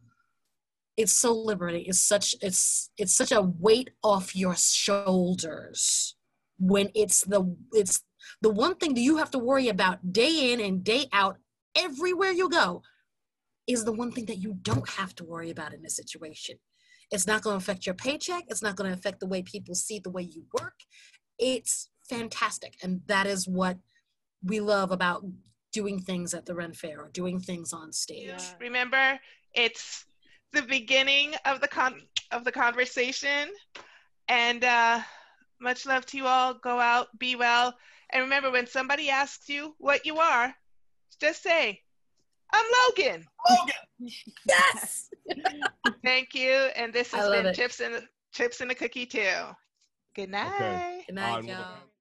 it's so liberating. It's such it's it's such a weight off your shoulders when it's the it's the one thing that you have to worry about day in and day out everywhere you go is the one thing that you don't have to worry about in a situation. It's not going to affect your paycheck. It's not going to affect the way people see the way you work. It's fantastic. And that is what we love about doing things at the Ren Fair or doing things on stage. Yeah. Remember, it's the beginning of the con of the conversation. And uh, much love to you all. Go out, be well, and remember when somebody asks you what you are, just say, "I'm Logan." Logan. [LAUGHS] yes. Thank you. And this has been it. chips and chips and a cookie too. Good night. Okay. Good night, y'all.